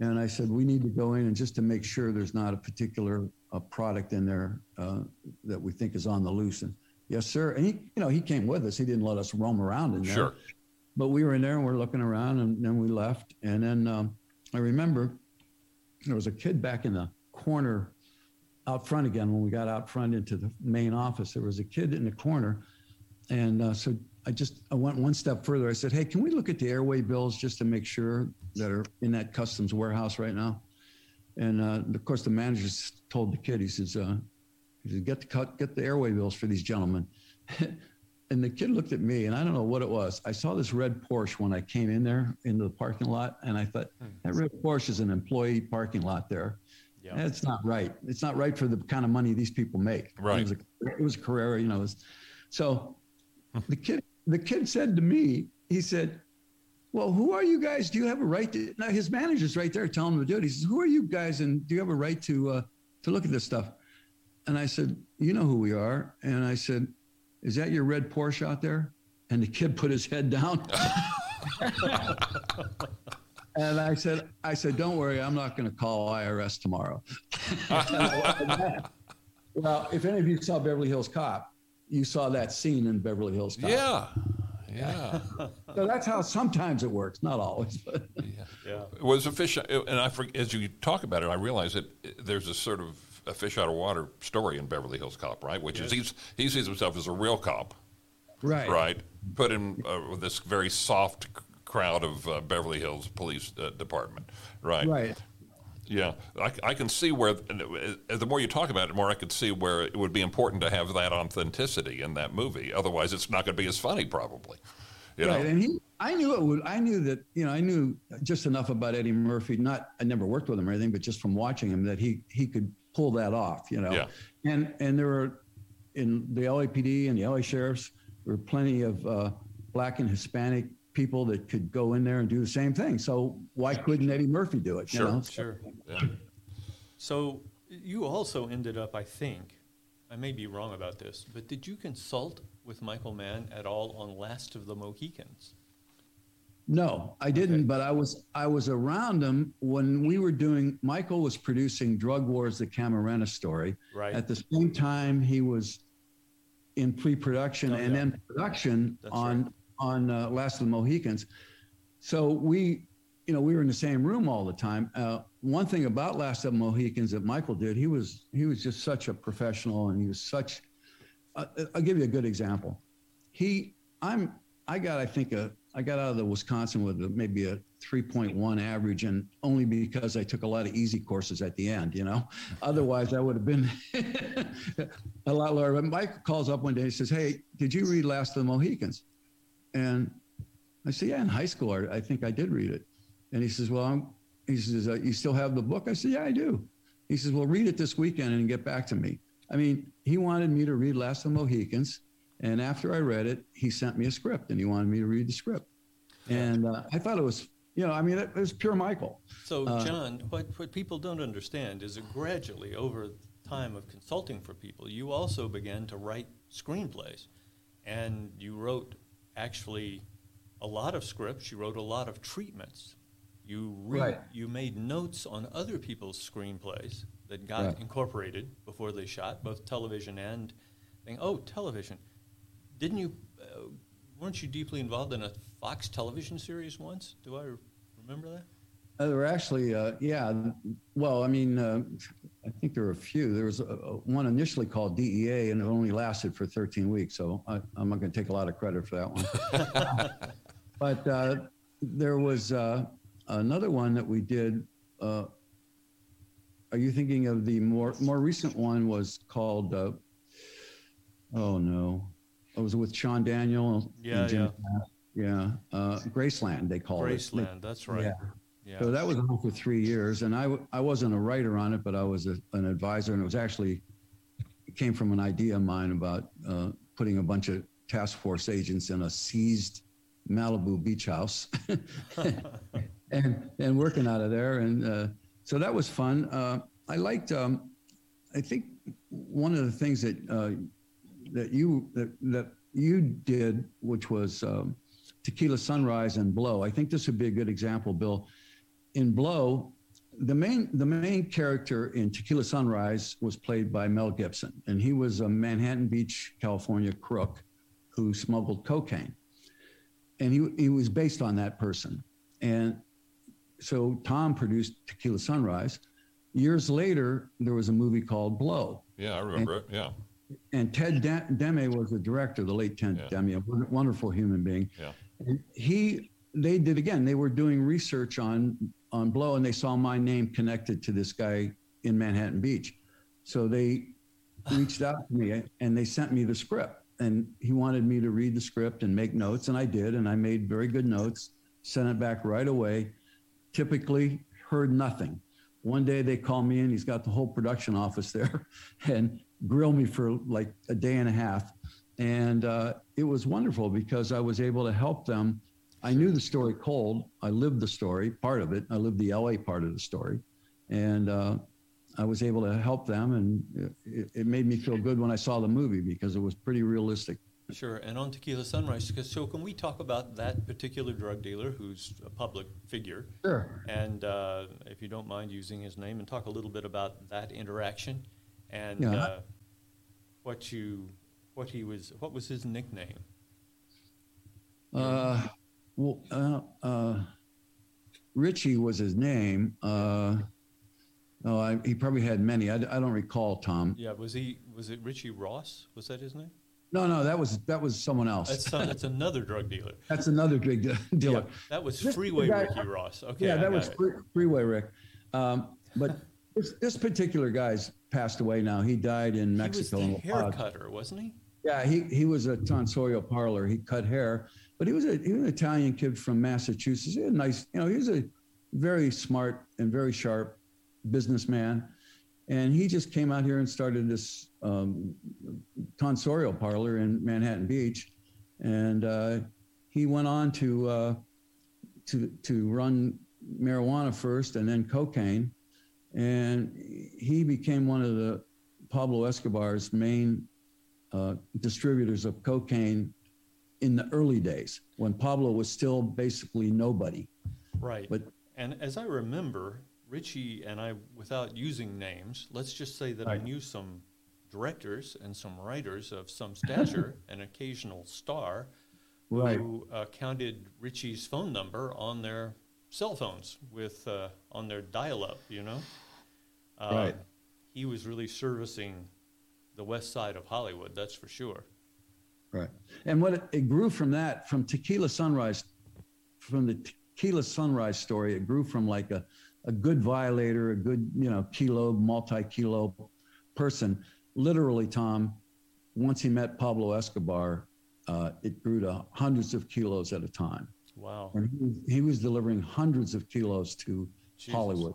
And I said, we need to go in and just to make sure there's not a particular uh, product in there uh, that we think is on the loose. And yes, sir. And he, you know, he came with us. He didn't let us roam around in there.
sure.
But we were in there and we're looking around, and then we left. And then um, I remember there was a kid back in the corner out front again when we got out front into the main office. There was a kid in the corner, and uh, so I just I went one step further. I said, "Hey, can we look at the airway bills just to make sure that are in that customs warehouse right now?" And uh, of course, the manager told the kid, he says, uh, "He says get the cut, get the airway bills for these gentlemen." *laughs* and the kid looked at me, and I don't know what it was. I saw this red Porsche when I came in there into the parking lot, and I thought that red Porsche is an employee parking lot there.
Yeah.
That's not right. It's not right for the kind of money these people make.
Right.
It was a, it was a Carrera, you know. was- so the kid, the kid said to me, he said, "Well, who are you guys? Do you have a right to?" Now his manager's right there telling him to do it. He says, "Who are you guys? And do you have a right to uh, to look at this stuff?" And I said, "You know who we are." And I said, "Is that your red Porsche out there?" And the kid put his head down. *laughs* And I said, I said, don't worry, I'm not going to call IRS tomorrow. *laughs* well, if any of you saw Beverly Hills Cop, you saw that scene in Beverly Hills Cop.
Yeah. *laughs* Yeah.
So that's how sometimes it works, not always. But
yeah.
Yeah.
It was a fish, and I forg- as you talk about it, I realize that there's a sort of a fish out of water story in Beverly Hills Cop, right? Which is he's, he sees himself as a real cop,
right,
right? Put in uh, with this very soft c- crowd of uh, Beverly Hills Police uh, Department, right?
right.
Yeah, I, I can see where, uh, the more you talk about it, the more I could see where it would be important to have that authenticity in that movie. Otherwise, it's not going to be as funny, probably. You
right.
know?
And he, I knew it would. I knew that. You know, I knew just enough about Eddie Murphy. Not, I never worked with him or anything, but just from watching him, that he he could pull that off. You know.
Yeah.
And and there were in the LAPD and the LA sheriffs, there were plenty of uh, black and Hispanic people that could go in there and do the same thing. So why couldn't Eddie Murphy do it?
Sure,
You know?
Sure.
Yeah.
So you also ended up, I think, I may be wrong about this, but did you consult with Michael Mann at all on Last of the Mohicans?
No, I didn't.
Okay.
But I was I was around him when we were doing. Michael was producing Drug Wars: The Camarena Story.
Right.
At the same time, he was in pre-production
Oh,
and
yeah.
then production
That's
on
right.
on uh, Last of the Mohicans. So we, you know, we were in the same room all the time. Uh, one thing about Last of the Mohicans that Michael did, he was he was just such a professional, and he was such. Uh, I'll give you a good example. He, I'm, I got, I think, a, I got out of the Wisconsin with maybe a 3.1 average, and only because I took a lot of easy courses at the end, you know. *laughs* Otherwise, I would have been *laughs* a lot lower. But Mike calls up one day and says, "Hey, did you read Last of the Mohicans?" And I said, "Yeah, in high school, I, think I did read it." And he says, "Well, I'm, he says, uh, you still have the book?" I said, "Yeah, I do." He says, "Well, read it this weekend and get back to me." I mean, he wanted me to read Last of the Mohicans, and after I read it, he sent me a script, and he wanted me to read the script. And uh, I thought it was, you know, I mean, it, it was pure Michael.
So,
Uh,
John, what, what people don't understand is that gradually, over time of consulting for people, you also began to write screenplays. And you wrote actually a lot of scripts, you wrote a lot of treatments. You, re-
Right.
you made notes on other people's screenplays that got
Right.
incorporated before they shot, both television and thing. Oh, television. Didn't you, uh, weren't you deeply involved in a Fox television series once? Do I remember that?
Uh, there were actually, uh, yeah. Well, I mean, uh, I think there were a few. There was a, a one initially called DEA, and it only lasted for 13 weeks. So I, am not going to take a lot of credit for that one. *laughs* but uh, there was uh, another one that we did. Uh, are you thinking of the more more recent one? Was called. oh no, it was with Sean Daniel.
Yeah, yeah.
Yeah, uh, Graceland they called
Graceland, it. Graceland, that's right. Yeah.
yeah. So that was on for three years, and I w- I wasn't a writer on it, but I was a, an advisor, and it was actually it came from an idea of mine about uh, putting a bunch of task force agents in a seized Malibu beach house, *laughs* and and working out of there, and uh, so that was fun. Uh, I liked. Um, I think one of the things that uh, that you that that you did, which was um, Tequila Sunrise and Blow. I think this would be a good example, Bill. In Blow, the main the main character in Tequila Sunrise was played by Mel Gibson, and he was a Manhattan Beach, California crook who smuggled cocaine, and he he was based on that person. And so Thom produced Tequila Sunrise. Years later, there was a movie called Blow.
Yeah, I remember
and,
it. Yeah.
And Ted Demme was the director, the late Ted yeah. Demme, a wonderful human being.
Yeah
he they did again they were doing research on on blow and they saw my name connected to this guy in manhattan beach so they *sighs* reached out to me and they sent me the script and he wanted me to read the script and make notes and i did and i made very good notes sent it back right away typically heard nothing one day they call me in he's got the whole production office there *laughs* and grill me for like a day and a half and uh, it was wonderful because I was able to help them. I knew the story cold. I lived the story, part of it. I lived the LA part of the story. And uh, I was able to help them. And it, it, made me feel good when I saw the movie because it was pretty realistic.
Sure. And on Tequila Sunrise, because so can we talk about that particular drug dealer who's a public figure?
Sure.
And uh, if you don't mind using his name and talk a little bit about that interaction and yeah. Uh, what you what he was, what was his nickname?
Uh, well, uh, uh, Richie was his name. Uh, oh, I, he probably had many. I, I don't recall Thom.
Yeah, was he? Was it Richie Ross? Was that his name?
No, no, that was that was someone else.
That's, uh, that's another drug dealer. *laughs*
That's another drug dealer.
Yeah, that was Freeway Ricky Ross. Okay.
Yeah, that was free, Freeway Rick. Um, but this, this particular guy's passed away now. He died in Mexico.
He was the hair cutter, wasn't he?
Yeah, he, he was a tonsorial parlor. He cut hair, but he was a he was an Italian kid from Massachusetts. He had a nice, you know, he was a very smart and very sharp businessman, and he just came out here and started this um, tonsorial parlor in Manhattan Beach, and uh, he went on to uh, to to run marijuana first and then cocaine, and he became one of the Pablo Escobar's main uh, distributors of cocaine in the early days when Pablo was still basically nobody.
Right. But and as I remember, Richie and I, without using names, let's just say that right. I knew some directors and some writers of some stature, *laughs* an occasional star, right. who uh, counted Richie's phone number on their cell phones with uh, on their dial-up. You know,
uh, right.
He was really servicing the west side of Hollywood, that's for sure.
Right. And what it, it grew from that, from Tequila Sunrise, from the Tequila Sunrise story, it grew from like a, a good violator, a good, you know, kilo, multi kilo person. Literally, Thom, once he met Pablo Escobar, uh, it grew to hundreds of kilos at a time.
Wow.
And he, he was delivering hundreds of kilos to Jesus. Hollywood.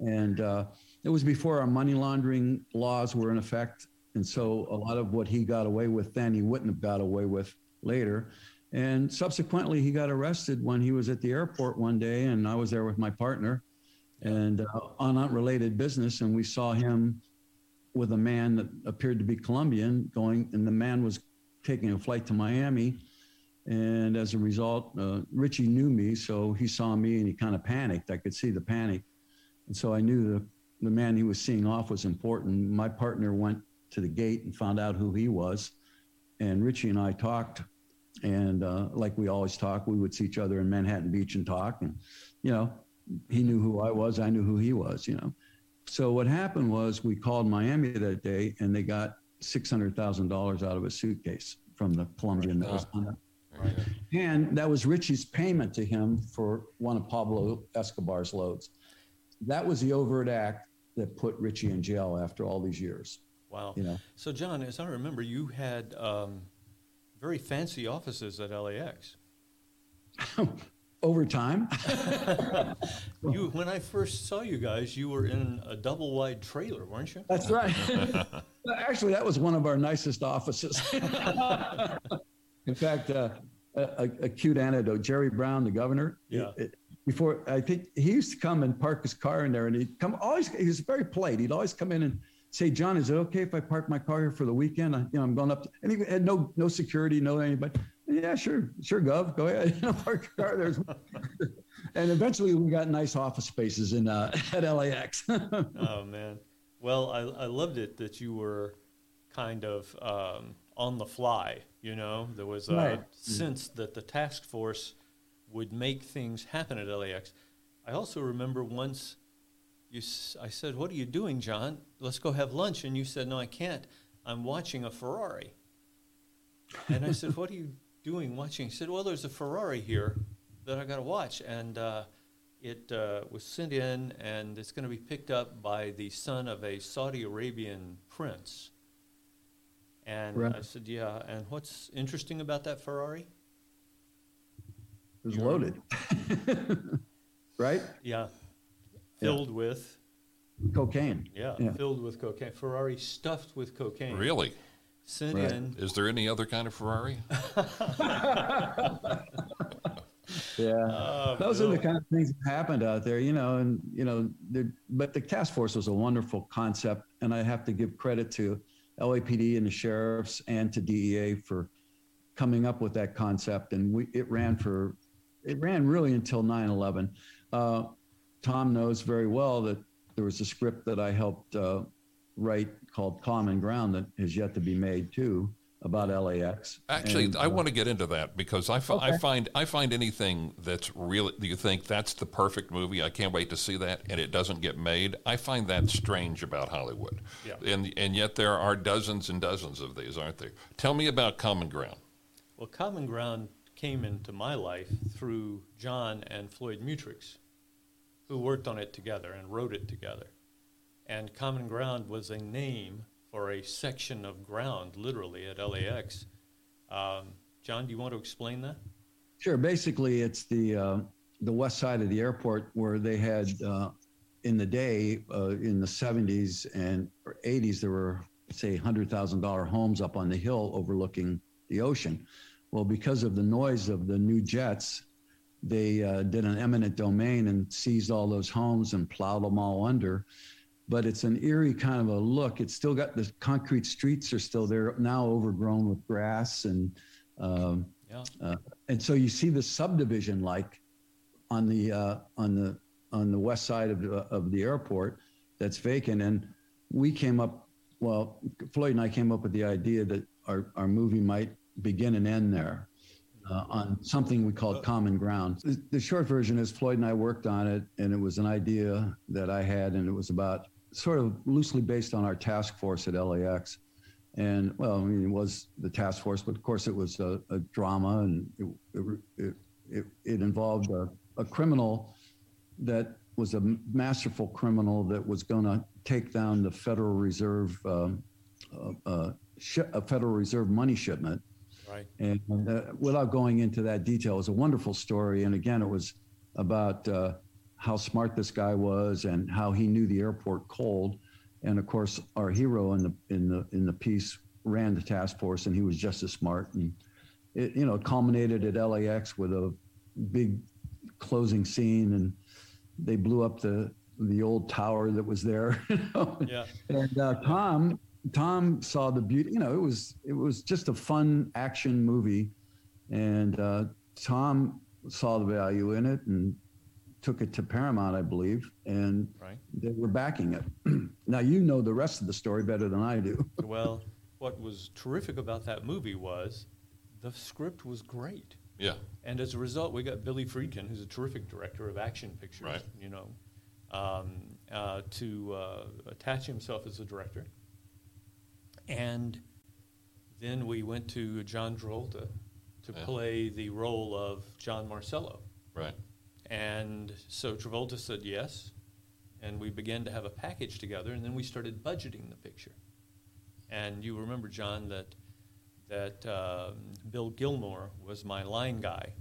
And uh, it was before our money laundering laws were in effect. And so a lot of what he got away with then, he wouldn't have got away with later. And subsequently, he got arrested when he was at the airport one day, and I was there with my partner, and uh, on unrelated business, and we saw him with a man that appeared to be Colombian going, and the man was taking a flight to Miami. And as a result, uh, Richie knew me, so he saw me and he kind of panicked. I could see the panic. And so I knew the, the man he was seeing off was important. My partner went to the gate and found out who he was. And Richie and I talked, and uh, like we always talk, we would see each other in Manhattan Beach and talk. And, you know, he knew who I was. I knew who he was. You know. So what happened was we called Miami that day, and they got six hundred thousand dollars out of a suitcase from the Colombian that was on it.
Very good.
And that was Richie's payment to him for one of Pablo Escobar's loads. That was the overt act that put Richie in jail after all these years.
Wow.
You know.
So, John, as I remember, you had um, very fancy offices at LAX. *laughs*
Over time, *laughs*
You, when I first saw you guys, you were in a double wide trailer, weren't you?
that's right. *laughs* Actually, that was one of our nicest offices. In fact, uh, a, a, cute anecdote. Jerry Brown, the governor,
Yeah.
it- before I think he used to come and park his car in there, and he'd come always. He was very polite. He'd always come in and say, "John, is it okay if I park my car here for the weekend? I, you know, I'm going up." To, and he had no no security, no anybody. Yeah, sure, sure, Gov, go ahead. *laughs* You know, park your car there. *laughs* and eventually, we got nice office spaces in uh, at LAX. *laughs*
Oh man. Well, I, I loved it that you were kind of um, on the fly. You know, there was a
Right.
sense that the task force would make things happen at LAX. I also remember once you, s- I said, "What are you doing, John? Let's go have lunch." And you said, "No, I can't. I'm watching a Ferrari." And I said, "What are you doing watching?" He said, "Well, there's a Ferrari here that I got to watch, and uh, it uh, was sent in, and it's going to be picked up by the son of a Saudi Arabian prince." And I said, "Yeah." And what's interesting about that Ferrari?
it was
You
loaded, *laughs* right?
Yeah, filled with
Cocaine.
yeah,
Yeah.
filled with cocaine. Ferrari stuffed with cocaine.
Really?
Sent
Right.
in.
Is there any other kind of Ferrari? *laughs*
Yeah.
Oh,
Those are the kind of things that happened out there, you know, and you know, but the task force was a wonderful concept, and I have to give credit to LAPD and the sheriffs and to DEA for coming up with that concept, and we it ran for it ran really until 9/11. Uh, Thom knows very well that there was a script that I helped uh, write called Common Ground that has yet to be made too about LAX.
Actually,
And,
I
uh,
want to get into that because I, fi- I find I find anything that's really you think that's the perfect movie. I can't wait to see that, and it doesn't get made. I find that strange about Hollywood.
Yeah.
And and yet there are dozens and dozens of these, aren't there? Tell me about Common Ground.
Well, Common Ground came into my life through John and Floyd Mutrux, who worked on it together and wrote it together. And Common Ground was a name for a section of ground, literally, at LAX. Um, John, do you want to explain that?
Sure. Basically, it's the uh, the west side of the airport where they had uh, in the day uh, in the 70s and 80s there were say hundred thousand dollar homes up on the hill overlooking the ocean. Well, because of the noise of the new jets, they uh, did an eminent domain and seized all those homes and plowed them all under. But it's an eerie kind of a look. It's still got the concrete streets are still there now, overgrown with grass and. Um,
Yeah.
uh, and so you see the subdivision like on the uh, on the on the west side of the, of the airport that's vacant and we came up well floyd and i came up with the idea that our, our movie might begin and end there uh, on something we called common ground the, the short version is floyd and i worked on it and it was an idea that i had and it was about sort of loosely based on our task force at lax and well, I mean, it was the task force, but of course it was a, a drama, and it it, it, it involved a, a criminal that was a masterful criminal that was going to take down the Federal Reserve, um, uh, uh, shi- a Federal Reserve money shipment.
Right.
And uh, without going into that detail, it was a wonderful story. And again, it was about uh, how smart this guy was and how he knew the airport cold. And of course, our hero in the in the in the piece ran the task force, and he was just as smart. And it you know culminated at LAX with a big closing scene, and they blew up the the old tower that was there. *laughs* You know?
Yeah.
And uh, Thom, Thom saw the beauty. You know, it was it was just a fun action movie, and uh, Thom saw the value in it and took it to Paramount, I believe, and
Right.
they were backing it. *clears throat* now you know the rest of the story better than I do. *laughs*
Well, what was terrific about that movie was the script was great.
Yeah.
And as a result, we got Billy Friedkin, who's a terrific director of action pictures,
Right.
you know, um, uh, to uh, attach himself as a director. And then we went to John Travolta to
Yeah.
play the role of John Marcello.
Right.
And so Travolta said yes, and we began to have a package together, and then we started budgeting the picture. And you remember, John, that that um, Bill Gilmore was my line guy,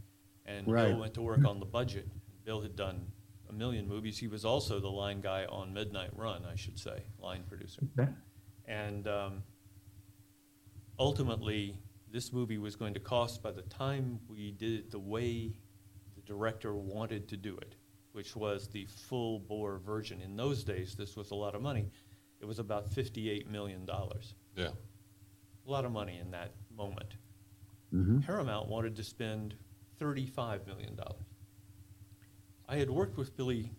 and
Right.
Bill went to work on the budget. Bill had done a million movies. He was also the line guy on Midnight Run, I should say, line producer.
Okay.
And um, ultimately, this movie was going to cost, by the time we did it the way director wanted to do it, which was the full bore version. In those days, this was a lot of money. It was about $58 million.
Yeah.
A lot of money in that moment.
hmm
Paramount wanted to spend $35 million. I had worked with Billy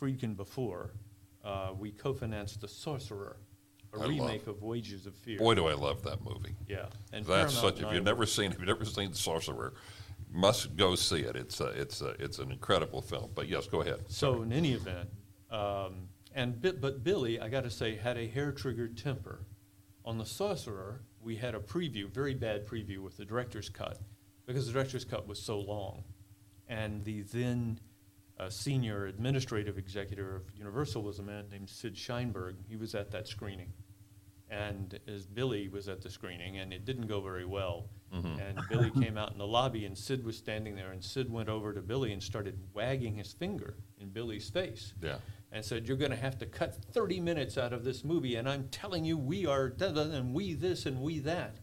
Friedkin before. Uh, we co financed The Sorcerer, a
I love-
remake of Wages of Fear.
Boy, do I love that movie.
Yeah, and
That's
Paramount
such.
and
If you've never seen, if you've never seen The Sorcerer, must go see it. It's a, it's a, it's an incredible film. But yes, go ahead.
So in any event, um, and but Billy, I got to say, had a hair triggered temper. On the Sorcerer, we had a preview, very bad preview with the director's cut, because the director's cut was so long, and the then uh, senior administrative executive of Universal was a man named Sid Sheinberg. He was at that screening, and as Billy was at the screening, and it didn't go very well. Mm-hmm. And Billy came out in the lobby, and Sid was standing there, and Sid went over to Billy and started wagging his finger in Billy's face
Yeah.
and said, You're going to have to cut 30 minutes out of this movie, and I'm telling you, we are, and we this and we that.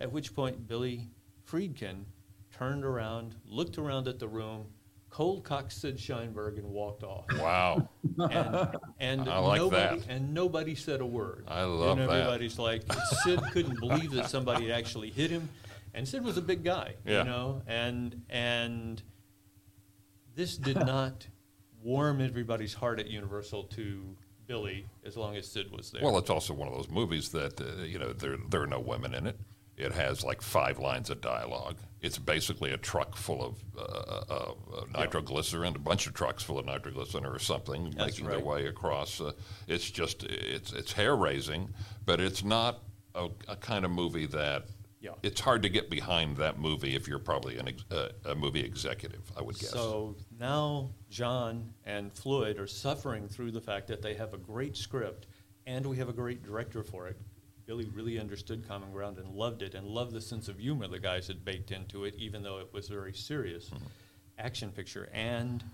At which point, Billy Friedkin turned around, looked around at the room, cold cocked Sid Sheinberg, and walked off.
Wow.
And, and
I like
nobody,
that.
And nobody said a word.
I love
and
that.
everybody's like, Sid couldn't believe that somebody had actually hit him. And Sid was a big guy,
Yeah.
you know, and and this did *laughs* not warm everybody's heart at Universal to Billy as long as Sid was there.
Well, it's also one of those movies that uh, you know there there are no women in it. It has like five lines of dialogue. It's basically a truck full of uh, uh, uh, nitroglycerin, a bunch of trucks full of nitroglycerin or something,
That's
making their way across. Uh, it's just it's it's hair raising, but it's not a, a kind of movie that.
Yeah.
It's hard to get behind that movie if you're probably an ex- uh, a movie executive, I would guess.
So now John and Floyd are suffering through the fact that they have a great script and we have a great director for it. Billy really understood Common Ground and loved it and loved the sense of humor the guys had baked into it, even though it was a very serious action picture. And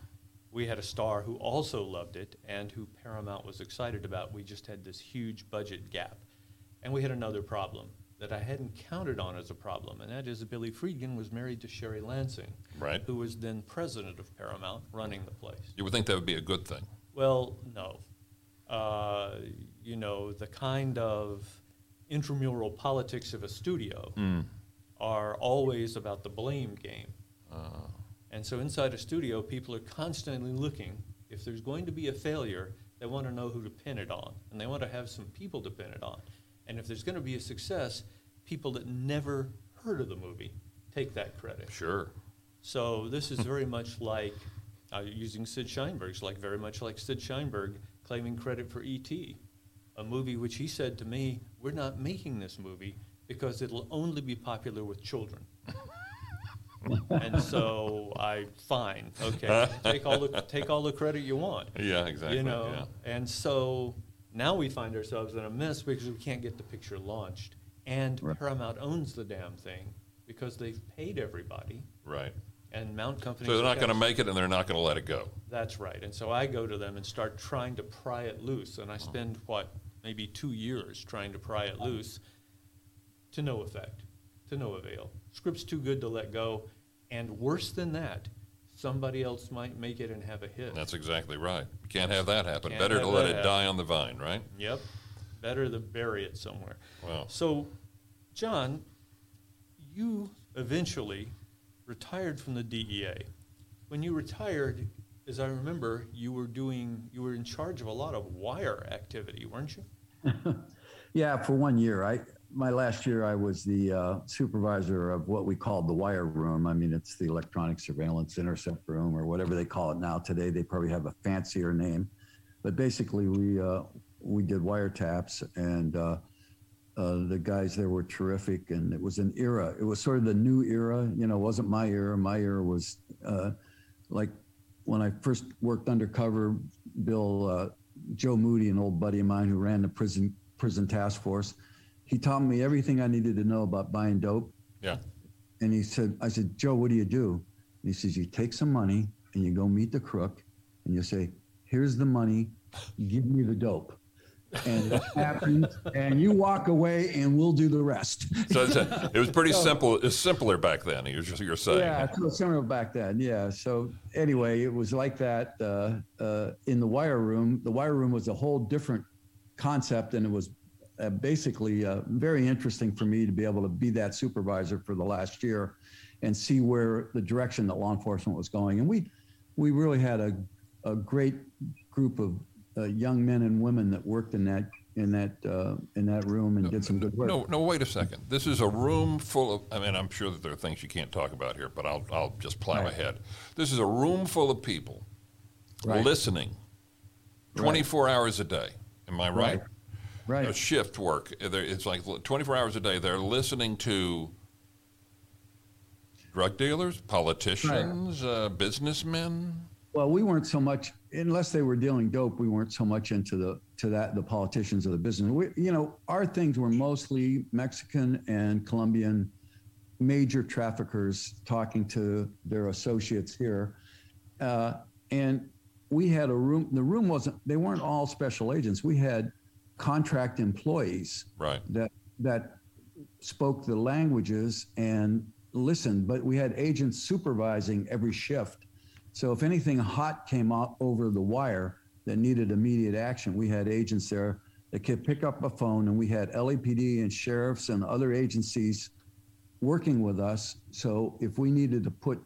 we had a star who also loved it and who Paramount was excited about. We just had this huge budget gap. And we had another problem that I hadn't counted on as a problem, and that is that Billy Friedkin was married to Sherry Lansing,
Right.
who was then president of Paramount, running the place.
you would think that would be a good thing.
Well, no. Uh, you know, the kind of intramural politics of a studio are always about the blame game. And so inside a studio, people are constantly looking. If there's going to be a failure, they want to know who to pin it on, and they want to have some people to pin it on. And if there's going to be a success, people that never heard of the movie take that credit.
Sure.
So this is very much like uh, using Sid Sheinberg's, like very much like Sid Sheinberg claiming credit for E.T., a movie which he said to me, "We're not making this movie because it'll only be popular with children." *laughs* and so I, fine, okay, take all the take all the credit you want,
Yeah, exactly.
you know.
yeah.
And so now we find ourselves in a mess because we can't get the picture launched, and
Right.
Paramount owns the damn thing because they've paid everybody.
Right.
And mount companies.
So they're not going to make it, and they're not going to let it go.
That's right. And so I go to them and start trying to pry it loose, and I
Uh-huh.
spend what maybe two years trying to pry it loose, to no effect, to no avail. Script's too good to let go, and worse than that, somebody else might make it and have a hit.
That's exactly right. You can't have that happen.
Can't
Better to let it
happen.
die on the vine, right?
Yep. Better to bury it somewhere.
Wow.
So, John, you eventually retired from the DEA. When you retired, as I remember, you were doing you were in charge of a lot of wire activity, weren't you? *laughs*
Yeah, for one year. I my last year, I was the uh, supervisor of what we called the wire room. I mean, it's the electronic surveillance intercept room or whatever they call it now. Today, they probably have a fancier name, but basically, we uh, we did wiretaps, and uh, uh, the guys there were terrific. And it was an era. It was sort of the new era. You know, it wasn't my era. My era was uh, like when I first worked undercover. Bill Joe Moody, an old buddy of mine who ran the prison prison task force he taught me everything I needed to know about buying dope.
Yeah.
And he said, I said, Joe, what do you do? And he says, you take some money and you go meet the crook and you say, here's the money, give me the dope. And that *laughs* happens, and you walk away, and we'll do the rest.
So it's a, *laughs* it was pretty simple. It was simpler back then. You're just you're saying.
Yeah, it was similar back then. Yeah. So anyway, it was like that uh, uh, in the wire room. The wire room was a whole different concept, and it was uh, basically uh, very interesting for me to be able to be that supervisor for the last year and see where the direction that law enforcement was going. And we we really had a, a great group of uh, young men and women that worked in that in that uh, in that room and did some good work.
No, no, wait a second. This is a room full of. I mean, I'm sure that there are things you can't talk about here, but I'll I'll just plow
Right.
ahead. This is a room full of people
Right.
listening, 24 hours a day. Am I right?
Right.
You know, shift work. They're- It's like 24 hours a day. They're listening to drug dealers, politicians, uh, businessmen.
Well, we weren't so much unless they were dealing dope. We weren't so much into the to that the politicians of the business. We, you know, our things were mostly Mexican and Colombian major traffickers talking to their associates here, uh, and we had a room. The room wasn't. They weren't all special agents. We had contract employees
Right.
that that spoke the languages and listened, but we had agents supervising every shift. So if anything hot came out over the wire that needed immediate action, we had agents there that could pick up a phone, and we had LAPD and sheriffs and other agencies working with us. So if we needed to put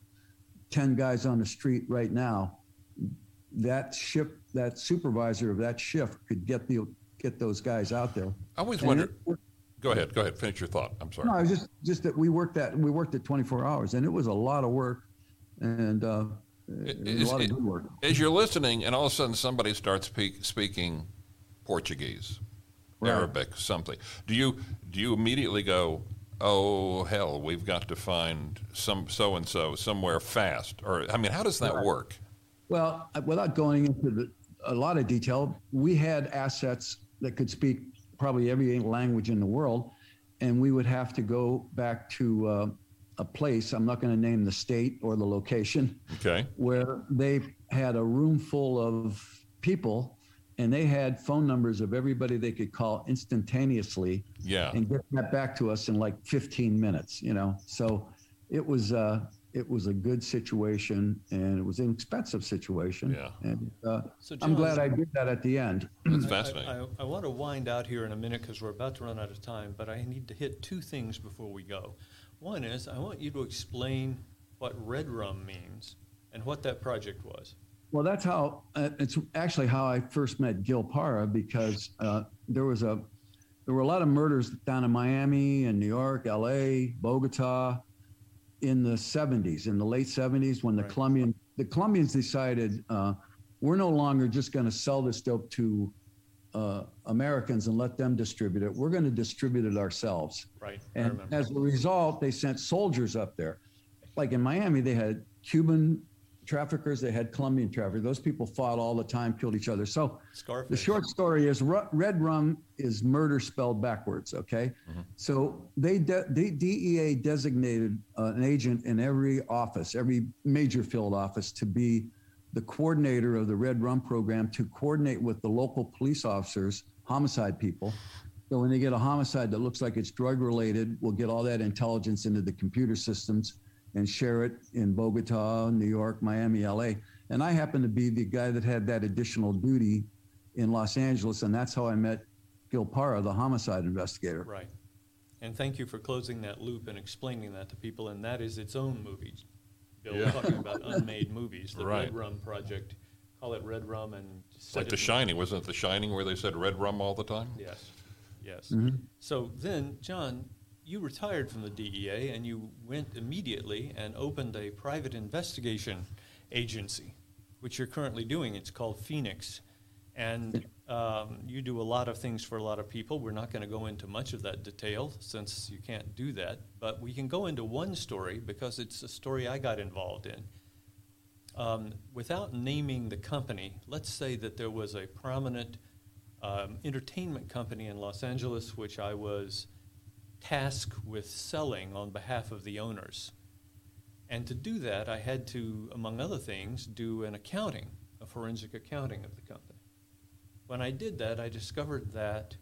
10 guys on the street right now, that shift, that supervisor of that shift could get the get those guys out there.
I always
And it-
Go ahead. Go ahead. Finish your thought. I'm sorry.
no, it's just just that we worked that we worked at 24 hours, and it was a lot of work, and uh, it was a lot of good work.
As you're listening, and all of a sudden somebody starts speak, speaking Portuguese,
Right.
Arabic, something. Do you do you immediately go, "Oh hell, we've got to find some so and so somewhere fast"? Or I mean, how does that work?
Well, without going into the, a lot of detail, we had assets that could speak probably every language in the world, and we would have to go back to uh, a place. I'm not going to name the state or the location.
Okay.
where they had a room full of people and they had phone numbers of everybody they could call instantaneously
Yeah.
and get that back to us in like 15 minutes you know so it was uh it was a good situation and it was an expensive situation
Yeah.
and uh,
So,
i'm glad i did that at the end
That's
I-
fascinating.
I, I, I want to wind out here in a minute because we're about to run out of time, but I need to hit two things before we go. One is I want you to explain what red rum means and what that project was.
Well, that's how uh, it's actually how I first met Gil Parra because uh, there was a there were a lot of murders down in Miami and New York, L.A., Bogota in the 70s, in the late 70s, when the
Right.
Colombian the Colombians decided uh, we're no longer just going to sell this dope to uh, Americans and let them distribute it. We're going to distribute it ourselves.
Right.
And as a result, they sent soldiers up there. Like in Miami, they had Cuban traffickers, they had Colombian traffickers. Those people fought all the time, killed each other. So
Scarface.
the short story is ru- red rum is murder spelled backwards. Okay, so they de- the DEA designated uh, an agent in every office, every major field office, to be the coordinator of the red rum program to coordinate with the local police officers, homicide people. So when they get a homicide that looks like it's drug related, we'll get all that intelligence into the computer systems and share it in Bogota, New York, Miami, LA. And I happen to be the guy that had that additional duty in Los Angeles, and that's how I met Gil Parra, the homicide investigator.
Right. And thank you for closing that loop and explaining that to people. And that is its own movie. Bill
Yeah.
talking about unmade movies. The
Right.
Red Rum Project. Call it Red Rum and
It's like
set
The Shining, wasn't it? The Shining where they said red rum all the time.
Yes. Yes.
Mhm.
So then, John, you retired from the DEA and you went immediately and opened a private investigation agency, which you're currently doing. It's called Phoenix. And um, you do a lot of things for a lot of people. We're not going to go into much of that detail since you can't do that. But we can go into one story because it's a story I got involved in. Um, without naming the company, let's say that there was a prominent um, entertainment company in Los Angeles, which I was tasked with selling on behalf of the owners. And to do that, I had to, among other things, do an accounting, a forensic accounting of the company. When I did that, I discovered that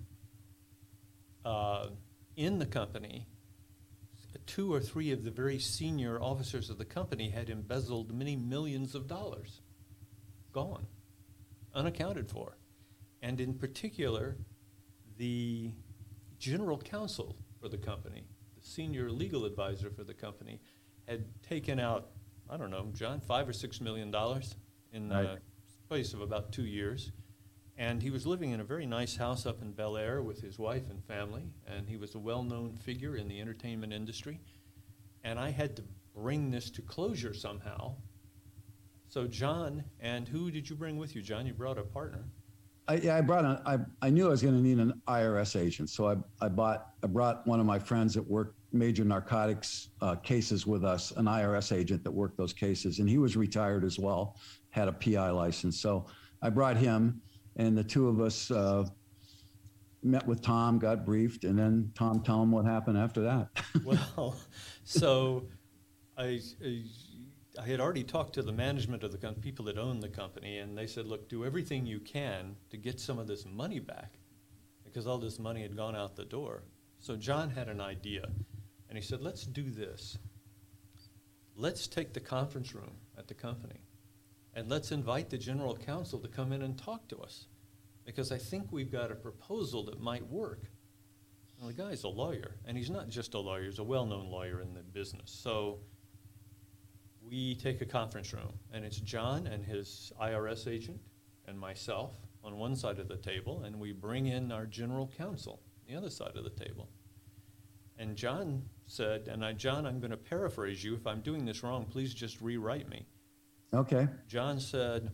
uh, in the company, two or three of the very senior officers of the company had embezzled many millions of dollars. Gone, unaccounted for. And in particular, the general counsel for the company, the senior legal advisor for the company, had taken out, I don't know, John, five or six million dollars in the
Right.
space of about two years. And he was living in a very nice house up in Bel Air with his wife and family, and he was a well known figure in the entertainment industry. And I had to bring this to closure somehow. So, John, and who did you bring with you, John? You brought a partner.
I, yeah, I brought a, I, I knew I was going to need an IRS agent, so I, I bought I brought one of my friends that worked major narcotics uh, cases with us, an IRS agent that worked those cases, and he was retired as well, had a PI license. So I brought him, and the two of us uh, met with Thom, got briefed, and then Thom tell him what happened after that. *laughs*
well, so I, I, I had already talked to the management of the com- people that own the company, and they said, look, do everything you can to get some of this money back because all this money had gone out the door. So John had an idea, and he said, let's do this. Let's take the conference room at the company, and let's invite the general counsel to come in and talk to us because I think we've got a proposal that might work. Well, the guy's a lawyer, and he's not just a lawyer, he's a well known lawyer in the business. So we take a conference room, and it's John and his IRS agent and myself on one side of the table, and we bring in our general counsel on the other side of the table. And John said, and I, John, I'm going to paraphrase you. If I'm doing this wrong, please just rewrite me.
okay,
John said,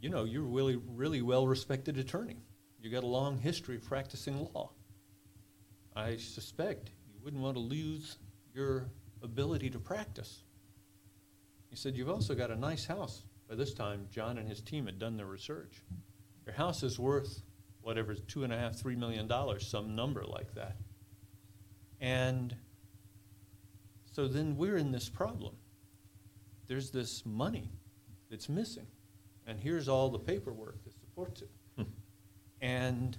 You know, you're a really, really well respected attorney. You got a long history of practicing law. I suspect you wouldn't want to lose your ability to practice. He said, You've also got a nice house. By this time, John and his team had done their research. Your house is worth whatever, two and a half, three million dollars, some number like that. And so then we're in this problem. There's this money that's missing. And here's all the paperwork that supports it. Hmm. and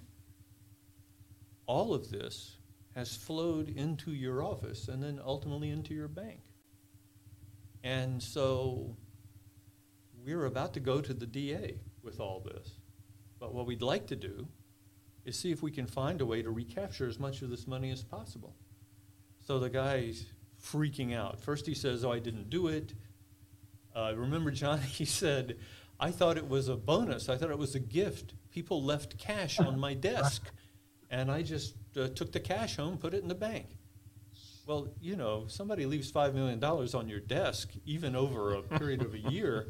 all of this has flowed into your office and then ultimately into your bank. And so we're about to go to the DA with all this. But what we'd like to do is see if we can find a way to recapture as much of this money as possible. So the guy's freaking out. First he says, Oh, I didn't do it. Uh, remember, John, *laughs* he said, I thought it was a bonus. I thought it was a gift. People left cash on my desk, and I just uh, took the cash home, put it in the bank. Well, you know, somebody leaves $5 million on your desk, even over a period of a *laughs* year.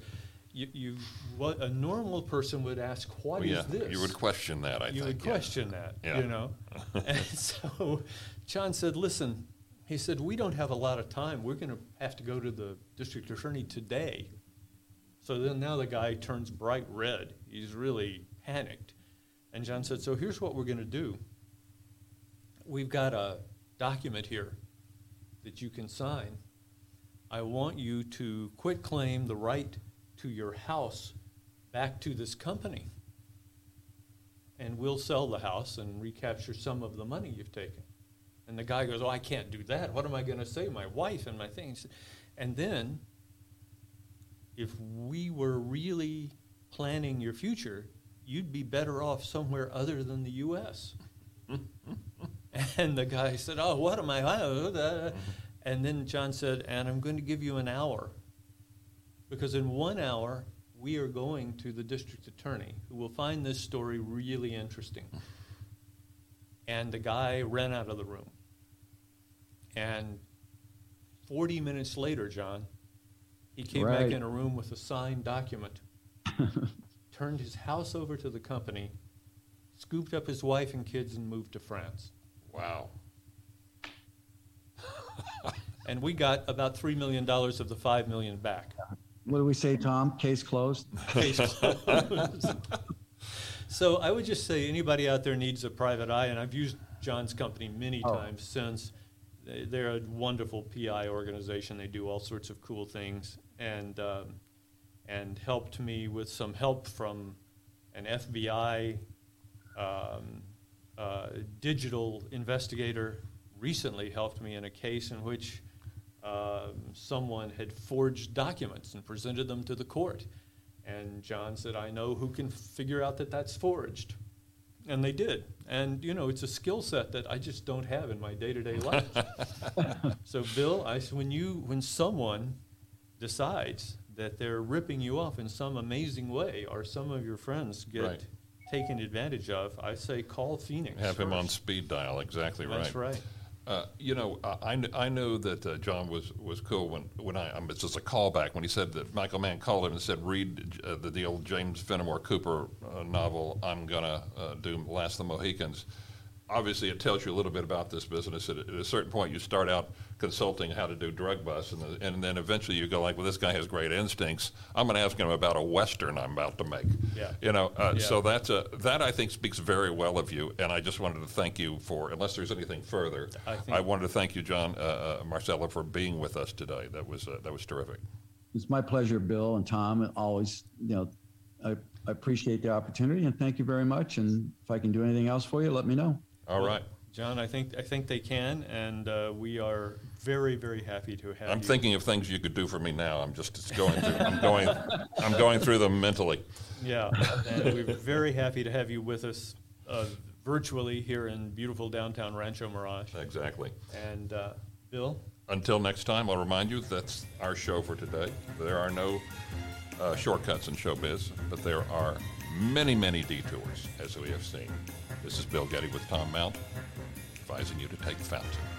You, you, what a normal person would ask, "What
Well,
is
yeah,
this?"
you would question that. I
you
think.
would
yeah.
question that,
Yeah.
you know. *laughs* and so John said, "Listen," he said, "we don't have a lot of time. We're going to have to go to the district attorney today." So then now the guy turns bright red. He's really panicked. And John said, "So here's what we're going to do. We've got a document here that you can sign. I want you to quit claim the right to your house back to this company." and we'll sell the house and recapture some of the money you've taken. And the guy goes, Oh, I can't do that. What am I going to say? My wife and my things. And then, if we were really planning your future, you'd be better off somewhere other than the U.S. *laughs* *laughs* and the guy said, Oh, what am I? And then John said, And I'm going to give you an hour. Because in one hour, we are going to the district attorney who will find this story really interesting. And the guy ran out of the room. And 40 minutes later, John, he came back in a room with a signed document, *laughs* turned his house over to the company, scooped up his wife and kids, and moved to France.
Wow. *laughs*
And we got about $3 million of the 5 million back.
What do we say, Thom? Case closed? *laughs*
Case closed. *laughs* so I would just say anybody out there needs a private eye, and I've used John's company many
Oh.
times since. They- They're a wonderful PI organization. They do all sorts of cool things, and um, and helped me with some help from an FBI um, uh, digital investigator. Recently, helped me in a case in which um, someone had forged documents and presented them to the court. And John said, I know who can figure out that that's forged. And they did. And, you know, it's a skill set that I just don't have in my day to day life. so, Bill, I, when, you, when someone decides that they're ripping you off in some amazing way, or some of your friends get
Right.
Taken advantage of, I say call Phoenix.
Have him on speed dial, exactly right.
That's right.
Uh, you know, I, I kn- know that uh, John was, was cool when, when I, um, it's just a callback, when he said that Michael Mann called him and said, read uh, the, the old James Fenimore Cooper uh, novel, I'm Gonna uh, Do Last of the Mohicans. Obviously, it tells you a little bit about this business. At, a- at a certain point, you start out consulting how to do drug busts, and, the, and then eventually you go like, well, this guy has great instincts. I'm going to ask him about a Western I'm about to make.
Yeah.
You know, uh,
Yeah.
so that's a, that I think speaks very well of you, and I just wanted to thank you for, unless there's anything further,
I think-
I wanted to thank you, John, uh, uh, Marcello, for being with us today. That was, uh, that was terrific.
It's my pleasure, Bill and Thom. and Always, you know, I, I appreciate the opportunity and thank you very much. And if I can do anything else for you, let me know.
All
Well,
right.
John, I think I think they can, and uh, we are very very happy to have
I'm
you.
thinking of things you could do for me now. I'm just it's going through, I'm going, I'm going through them mentally.
Yeah, and we're very happy to have you with us uh, virtually here in beautiful downtown Rancho Mirage.
Exactly.
And uh, Bill,
Until next time, I'll remind you that's our show for today. There are no uh, shortcuts in showbiz, but there are many, many detours, as we have seen. This is Bill Getty with Thom Mount, advising you to take fountain.